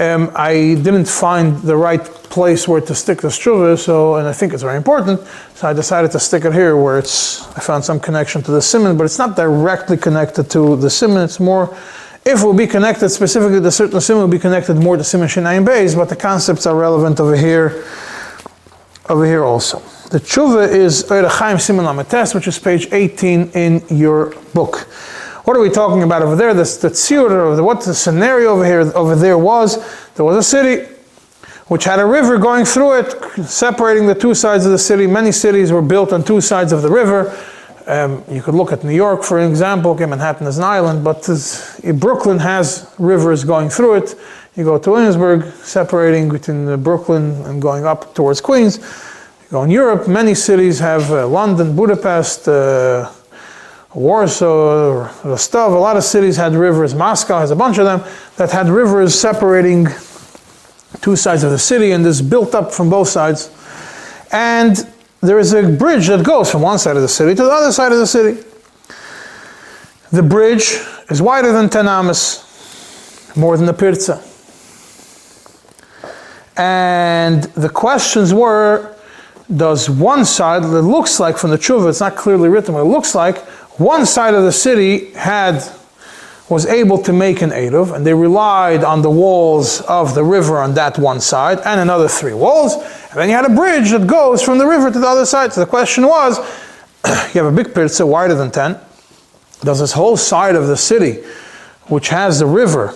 um, I didn't find the right place where to stick the struva, so and I think it's very important. So I decided to stick it here, where it's I found some connection to the simon, but it's not directly connected to the simon. It's more if it will be connected specifically the certain simon, will be connected more to simon shinayim base, but the concepts are relevant over here, over here also. The tshuva is Erechaim Simon Lamates, which is page 18 in your book. What are we talking about over there? This, the what the scenario over here, over there was, there was a city which had a river going through it, separating the two sides of the city. Many cities were built on two sides of the river. Um, you could look at New York, for example. Okay, Manhattan is an island, but Brooklyn has rivers going through it. You go to Williamsburg, separating between Brooklyn and going up towards Queens. You go in Europe, many cities have uh, London, Budapest, uh, Warsaw, Rostov, a lot of cities had rivers. Moscow has a bunch of them that had rivers separating two sides of the city, and this built up from both sides. And there is a bridge that goes from one side of the city to the other side of the city. The bridge is wider than 10 amas, more than the Pirza. And the questions were does one side, it looks like from the tshuva, it's not clearly written, but it looks like one side of the city had was able to make an Eruv, and they relied on the walls of the river on that one side, and another three walls, and then you had a bridge that goes from the river to the other side. So the question was, (clears throat) you have a big pirza wider than 10, does this whole side of the city, which has the river,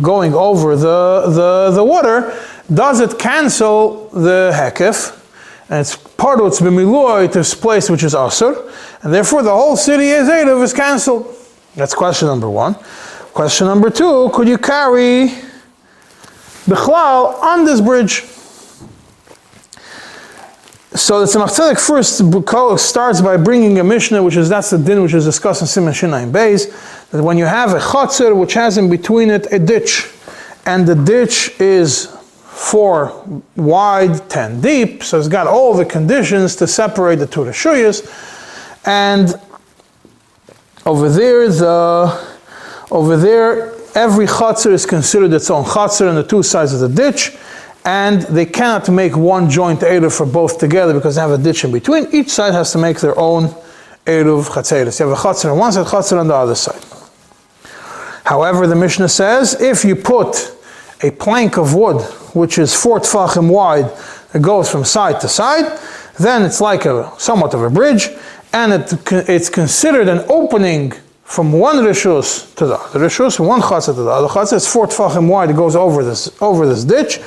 going over the, the, the water, does it cancel the hekef? And it's part of its b'miloy to this place which is asur, and therefore the whole city is Erev is cancelled. That's question number one. Question number two, could you carry Bichlal on this bridge? So the Tzemach first starts by bringing a Mishnah, which is that's the din which is discussed in Simon Shinai Beis, that when you have a chotzer which has in between it a ditch, and the ditch is four wide, ten deep, so it's got all the conditions to separate the two reshuyas, and over there the over there every chotzer is considered its own chotzer on the two sides of the ditch and they cannot make one joint Eruv for both together because they have a ditch in between. Each side has to make their own Eruv Chatzeris. You have a Chatzer on one side, Chatzer on the other side. However, the Mishnah says if you put a plank of wood, which is four tfachim wide, it goes from side to side, then it's like a somewhat of a bridge, and it, it's considered an opening from one rishus to the other rishus, from one chatzah to the other chatzah. It's four tfachim wide. It goes over this over this ditch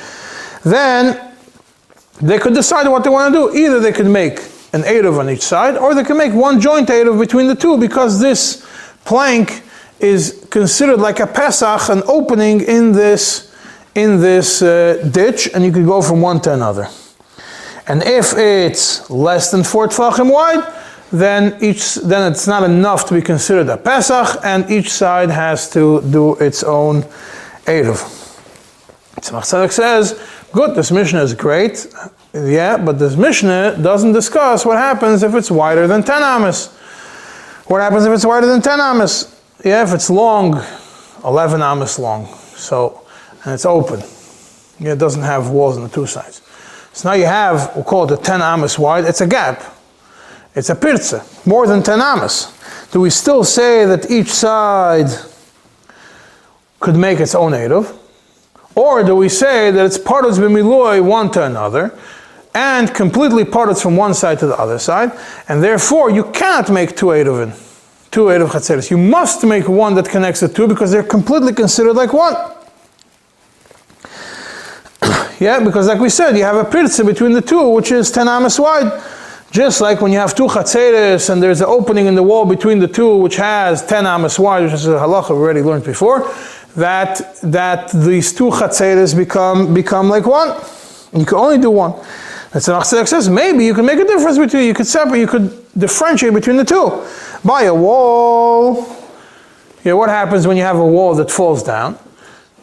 then they could decide what they want to do. Either they could make an Eruv on each side, or they can make one joint Eruv between the two, because this plank is considered like a Pesach, an opening in this, in this uh, ditch, and you could go from one to another. And if it's less than four tefachim wide, then each then it's not enough to be considered a Pesach, and each side has to do its own Eruv. Tzemach says Good, this Mishnah is great. Yeah, but this Mishnah doesn't discuss what happens if it's wider than 10 amas. What happens if it's wider than 10 amas? Yeah, if it's long, 11 amas long. So, and it's open. It doesn't have walls on the two sides. So now you have, we'll call it a 10 amas wide, it's a gap. It's a pirza, more than 10 amas. Do we still say that each side could make its own Eruv? Or do we say that it's part partots b'miloi one to another, and completely partots from one side to the other side, and therefore you cannot make two Eruvin, two Eruv Chatzeris. You must make one that connects the two because they're completely considered like one. Yeah, because like we said, you have a pirza between the two, which is 10 amas wide. Just like when you have two chatzeres and there's an opening in the wall between the two, which has 10 amas wide, which is a halacha we already learned before that that these two chatzeres become become like one. You can only do one. That's an Achzedek says maybe you can make a difference between you could separate you could differentiate between the two by a wall. Yeah, what happens when you have a wall that falls down?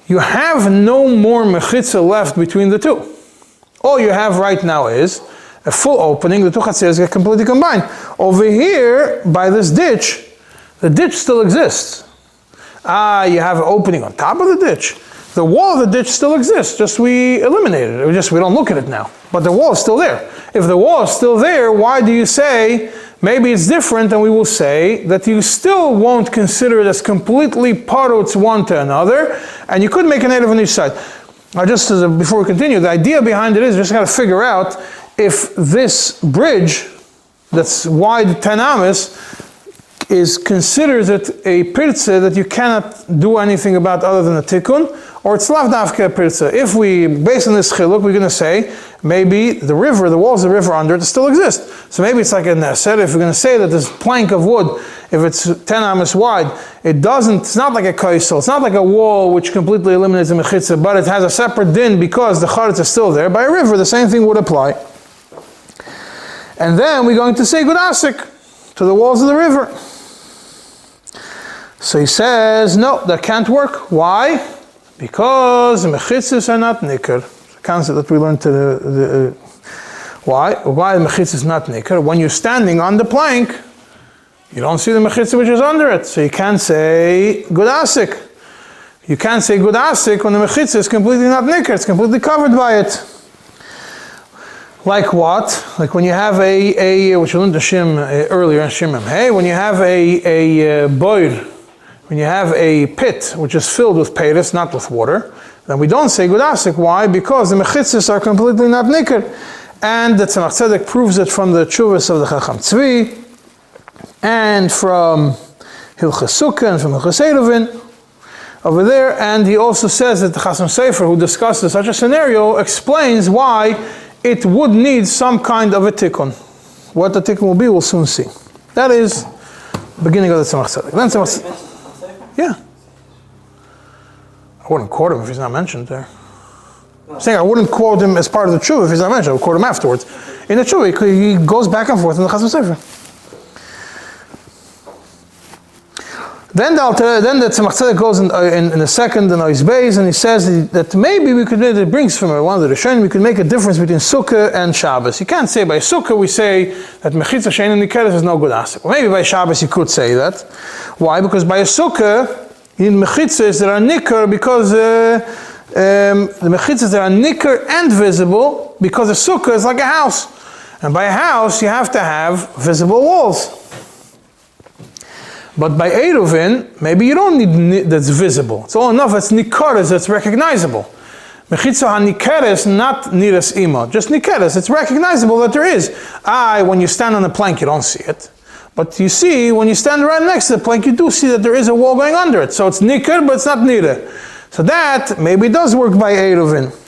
You have no more mechitza left between the two. All you have right now is a full opening. The two chatzeres get completely combined. Over here, by this ditch, the ditch still exists. Ah, you have an opening on top of the ditch. The wall of the ditch still exists, just we eliminated it. We just we don't look at it now. But the wall is still there. If the wall is still there, why do you say maybe it's different? And we will say that you still won't consider it as completely parts one to another, and you could make an Eruv on each side. Now, just a, before we continue, the idea behind it is just got to figure out if this bridge that's wide 10 amas is considers it a pirza that you cannot do anything about other than a tikkun, or it's lav dafke pirza. If we, based on this chiluk, we're going to say maybe the river, the walls of the river under it still exist. So maybe it's like a neser. If we're going to say that this plank of wood, if it's 10 amas wide, it doesn't, it's not like a kaisel, it's not like a wall which completely eliminates the mechitza, but it has a separate din because the charetz is still there. By a river, the same thing would apply. And then we're going to say gudasik to the walls of the river. So he says, no, that can't work. Why? Because mechitzis are not nikr. The concept that we learned to the, the uh, why? Why the mechitzis is not nikr? When you're standing on the plank, you don't see the mechitzah which is under it. So you can't say good asik. You can't say good asik when the mechitzah is completely not nikr. It's completely covered by it. Like what? Like when you have a, a which we learned the Shim uh, earlier in Shimim. Hey, when you have a, a uh, boir, when you have a pit which is filled with peiris, not with water, then we don't say gudasik. Why? Because the mechitzis are completely not nikr. And the Tzemach Tzedek proves it from the chuvas of the Chacham Tzvi, and from Hilchas Sukkah, and from Hilchas Eruvin. over there, and he also says that the Chasam Sofer, who discusses such a scenario, explains why it would need some kind of a tikkun. What the tikkun will be, we'll soon see. That is beginning of the Tzemach Tzedek. Then Tzemach Sofer? Yeah. I wouldn't quote him if he's not mentioned there. I'm saying I wouldn't quote him as part of the tshuva if he's not mentioned. I would quote him afterwards. In the tshuva, he he goes back and forth in the Chasam Sofer. Then the then the Tzemach Tzedek goes in, uh, in, in a second in his base and he says that maybe we could, it brings from one of the Rishonim, we could make a difference between Sukkah and Shabbos. You can't say by Sukkah we say that Mechitza Shein and Nikeres is no good asik. Maybe by Shabbos you could say that. Why? Because by a Sukkah, in Mechitzas there are Nicker because uh, um, the Mechitzas there are Nicker and visible because a Sukkah is like a house. And by a house you have to have visible walls. But by Eruvin, maybe you don't need that's visible. It's all enough. It's Nikares that's recognizable. Mechitza hanikeres, not niras ima. Just nikeres. It's recognizable that there is. I, when you stand on the plank, you don't see it. But you see, when you stand right next to the plank, you do see that there is a wall going under it. So it's nikar, but it's not nira. So that maybe does work by Eruvin.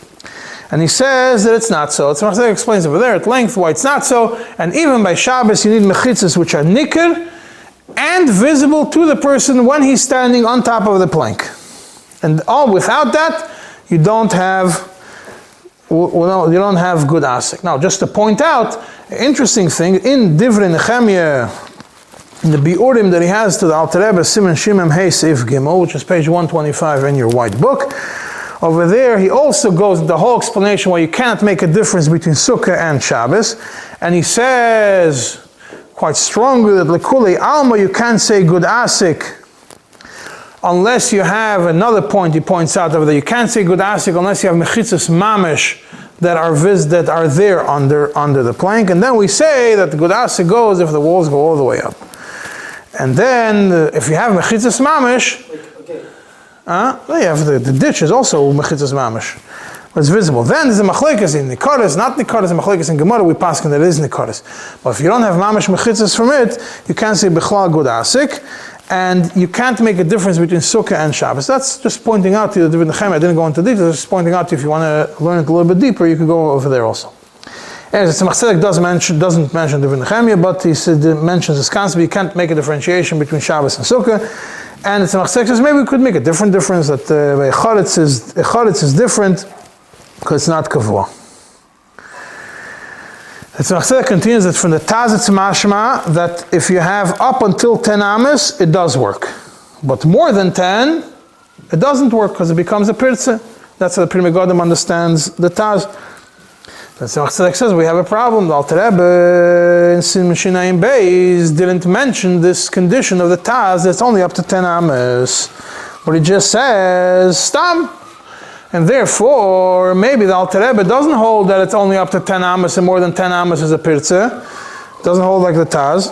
And he says that it's not so. It's Tzemach explains over there at length why it's not so. And even by Shabbos, you need mechitzas which are nikar and visible to the person when he's standing on top of the plank. And all without that, you don't have well, you don't have good asik. Now, just to point out, interesting thing in Divrei Nehemiah, in the Biurim that he has to the Alter Rebbe, Simon Shimon Hey Seif Gimel, which is page 125 in your white book. Over there, he also goes the whole explanation why you cannot make a difference between Sukkah and Shabbos. And he says quite strongly that Lekuli Alma, you can't say good asik unless you have another point he points out over there. You can't say good asik unless you have mechitzas mamish that are vis- that are there under under the plank. And then we say that the good asik goes if the walls go all the way up. And then uh, if you have mechitzas mamish, Like, okay. uh, you have the, the ditch is also mechitzas mamish. It's visible. Then there's a machlekes in nikaris, not nikaris, a machlekes in Gemara. We pass that it is nikaris. But if you don't have mamish mechitzas from it, you can't say bichlal good asik, and you can't make a difference between sukkah and Shabbos. That's just pointing out to you the Nehemiah. I didn't go into details. Just pointing out to you if you want to learn it a little bit deeper, you can go over there also. The Tzemach does mention, doesn't mention the Nehemiah, but he said, mentions this concept. You can't make a differentiation between Shabbos and Sukkah. And the Tzemach says maybe we could make a different difference. That uh, by Charetz is is different because it's not kavua. The Tzemach Tzedek continues that from the Tazitz Mashma that if you have up until 10 amas, it does work. But more than 10, it doesn't work because it becomes a pirza. That's how the Pri Megadim understands the Taz. The Tzemach Tzedek says we have a problem. The Alter Rebbe in Sin didn't mention this condition of the Taz that's only up to 10 amas. But he just says, Stam. And therefore, maybe the Alter Rebbe doesn't hold that it's only up to 10 amas and more than 10 amas is a pirza. Doesn't hold like the Taz.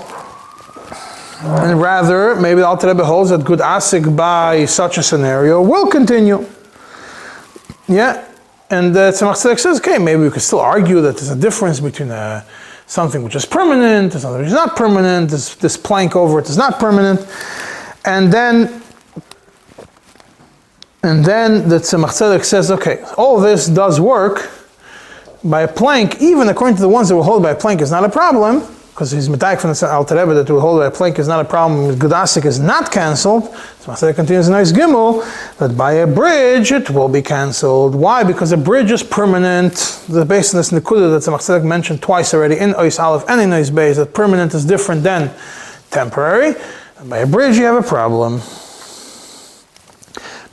And rather, maybe the Alter Rebbe holds that good asik by such a scenario will continue. Yeah. And uh, Tzemach Tzedek says, okay, maybe we could still argue that there's a difference between uh, something which is permanent and something which is not permanent. This, this plank over it is not permanent. And then and then the Tzemach Tzedek says, okay, all this does work by a plank, even according to the ones that will hold by a plank is not a problem, because he's medaik from the Alter Rebbe that will hold by a plank is not a problem, Gudasik is not cancelled. Tzemach Tzedek continues in nice Gimel, but by a bridge it will be cancelled. Why? Because a bridge is permanent. The base in this Nikuda that Tzemach Tzedek mentioned twice already in Ois Aleph and in Ois Beis, that permanent is different than temporary. And by a bridge you have a problem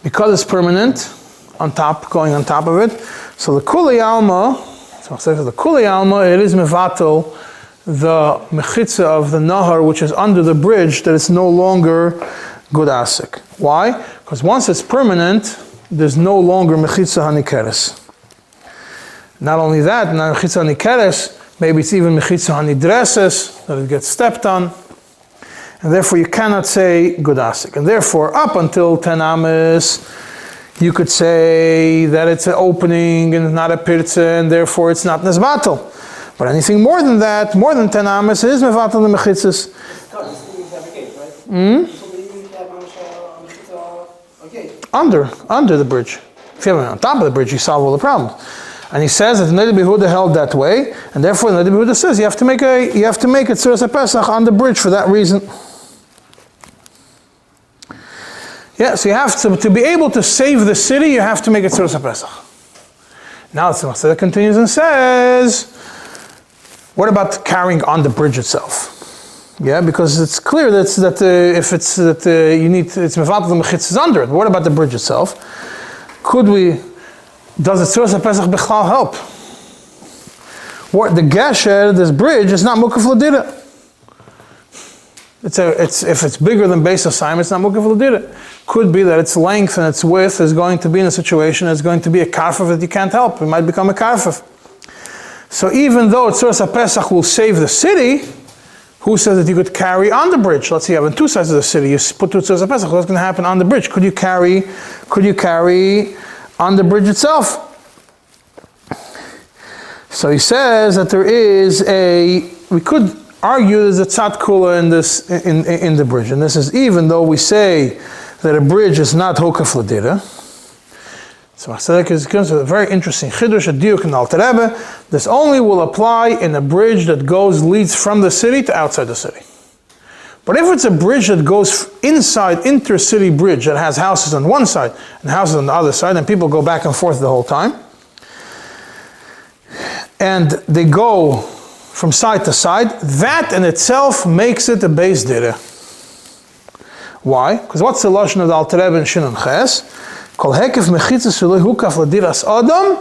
because it's permanent, on top, going on top of it. So the kuli alma, so it says the kuli alma, it is mevatel, the mechitza of the nahar, which is under the bridge, that it's no longer good asik. Why? Because once it's permanent, there's no longer mechitza hanikeres. Not only that, not mechitza hanikeres, maybe it's even mechitza hanidreses, that it gets stepped on. And therefore, you cannot say gudasik. And therefore, up until 10 amas, you could say that it's an opening and not a pirza, and therefore it's not nesbatel. But anything more than that, more than 10 amas, it is mevatel the mechitzas. God, hmm? is a gate, right? So maybe you have Mamash on the Chitza, a gate. under under the bridge. If you have it on top of the bridge, you solve all the problems. And he says that the Noda BiYehuda held that way, and therefore the Noda BiYehuda says you have to make a you have to make it Pesach on the bridge for that reason. Yeah, so you have to, to be able to save the city, you have to make it Tzuras Pesach. Now the Tzemach continues and says, what about carrying on the bridge itself? Yeah, because it's clear that, that uh, if it's that uh, you need it's mevatel the mechitzas under it. What about the bridge itself? Could we? Does the tzuras pesach bechlal help? What the gesher, this bridge, is not mukaf ladira. It's a, it's, if it's bigger than base of Simon, it's not mukaf ladira. Could be that its length and its width is going to be in a situation that's going to be a karfaf that you can't help. It might become a karfaf. So even though tzuras pesach will save the city, who says that you could carry on the bridge? Let's say you have two sides of the city. You put two tzuras pesach. What's going to happen on the bridge? Could you carry? Could you carry on the bridge itself? So he says that there is a. We could argue there's a tzat kula in this in, in, in the bridge, and this is even though we say that a bridge is not hokaf ladira. So Masadek is gives a very interesting chiddush, a diuk Rebbe. This only will apply in a bridge that goes leads from the city to outside the city. But if it's a bridge that goes inside intercity bridge that has houses on one side and houses on the other side, and people go back and forth the whole time, and they go from side to side, that in itself makes it a base dira. Why? Because what's the lashon of the Alter Rebbe in Shin Ches? Kol hekef mechitzas shelo hukaf ladiras adam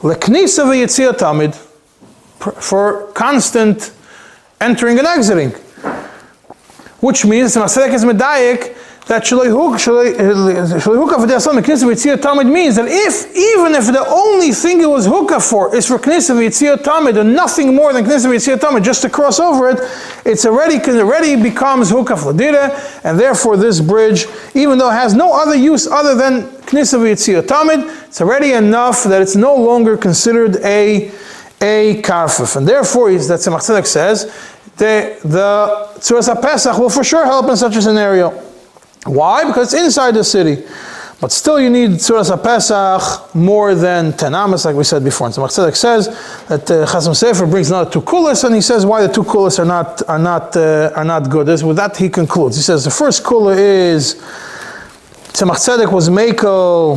leknisa v'yitzia tamid for constant entering and exiting. Which means the Masedek is medayik that shaloi hukaf ladiras adam leknisa v'yitzia tamid means that if even if the only thing it was hukaf for is for knisa v'yitzia tamid and nothing more than knisa v'yitzia tamid just to cross over it, it's already it already becomes hukaf ladira, and therefore this bridge, even though it has no other use other than knisa v'yitzia tamid, it's already enough that it's no longer considered a a karfif, and therefore that Tzemach says the the tzuras pesach will for sure help in such a scenario. Why? Because it's inside the city. But still, you need Tzuras Pesach more than 10 amas, like we said before. And so Tzedek says that uh, Chasam Sofer brings another two kulas, and he says why the two kulas are not are not uh, are not good. This, with that, he concludes. He says the first kula is Tzemach Tzedek was Mako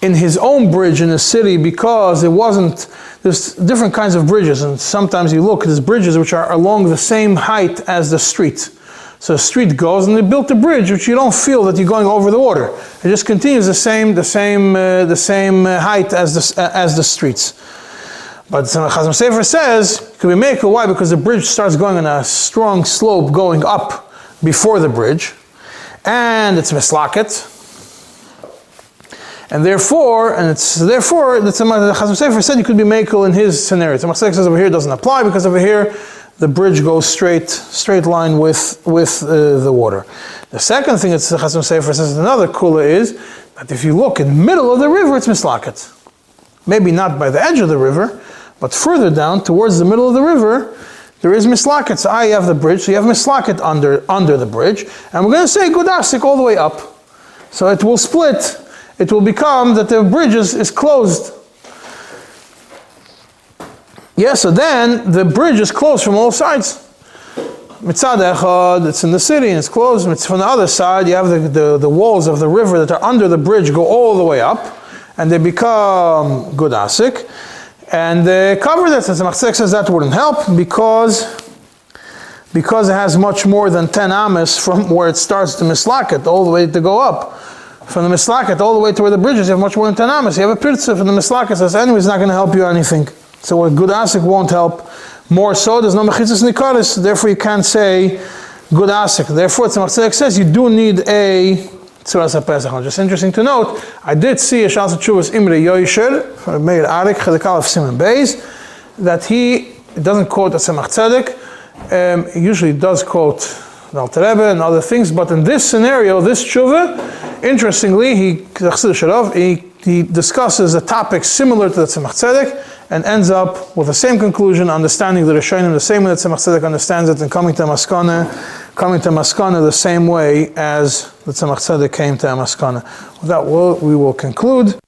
in his own bridge in the city because it wasn't. There's different kinds of bridges, and sometimes you look, there's bridges which are along the same height as the street. So the street goes, and they built a bridge, which you don't feel that you're going over the water. It just continues the same, the same, uh, the same uh, height as the uh, as the streets. But Chasam Sofer says could be make why because the bridge starts going on a strong slope going up before the bridge, and it's mislaket. And therefore, and it's therefore the Chasam Sofer said you could be makel in his scenario. Tzemach says over here doesn't apply because over here the bridge goes straight, straight line with, with uh, the water. The second thing that Chasam Sefer says another kula is that if you look in the middle of the river, it's mislaket. Maybe not by the edge of the river, but further down towards the middle of the river, there is mislaket. So I have the bridge, so you have mislaket under, under the bridge, and we're going to say gudasik all the way up. So it will split. It will become that the bridge is, is closed yeah, so then the bridge is closed from all sides. Mitzad it's in the city and it's closed. It's From the other side, you have the, the, the, walls of the river that are under the bridge go all the way up, and they become gudasik. And they cover that. As Machzek says that wouldn't help because because it has much more than 10 amas from where it starts to mislaket all the way to go up. From the mislaket all the way to where the bridge is, you have much more than 10 amas. You have a pirtza from the mislaket says, anyway, it's not going to help you anything. So a good asik won't help. More so, there's no mechitzas nikaris, therefore you can't say good asik. Therefore, Tzemach Tzedek says you do need a tzuras pesach. Just interesting to note, I did see a Shas Chuvas Imre Yoisher, from Meir Arik, Chedekal of Simon Beis, that he doesn't quote a Tzemach Tzedek, um, he usually does quote Alter Rebbe and other things, but in this scenario, this tshuva, interestingly, he, he, he discusses a topic similar to the Tzemach Tzedek, and ends up with the same conclusion, understanding the Rishonim the same way that Tzemach Tzedek understands it, and coming to Maskana, coming to Maskana the same way as the Tzemach Tzedek came to Maskana. With that, we will conclude.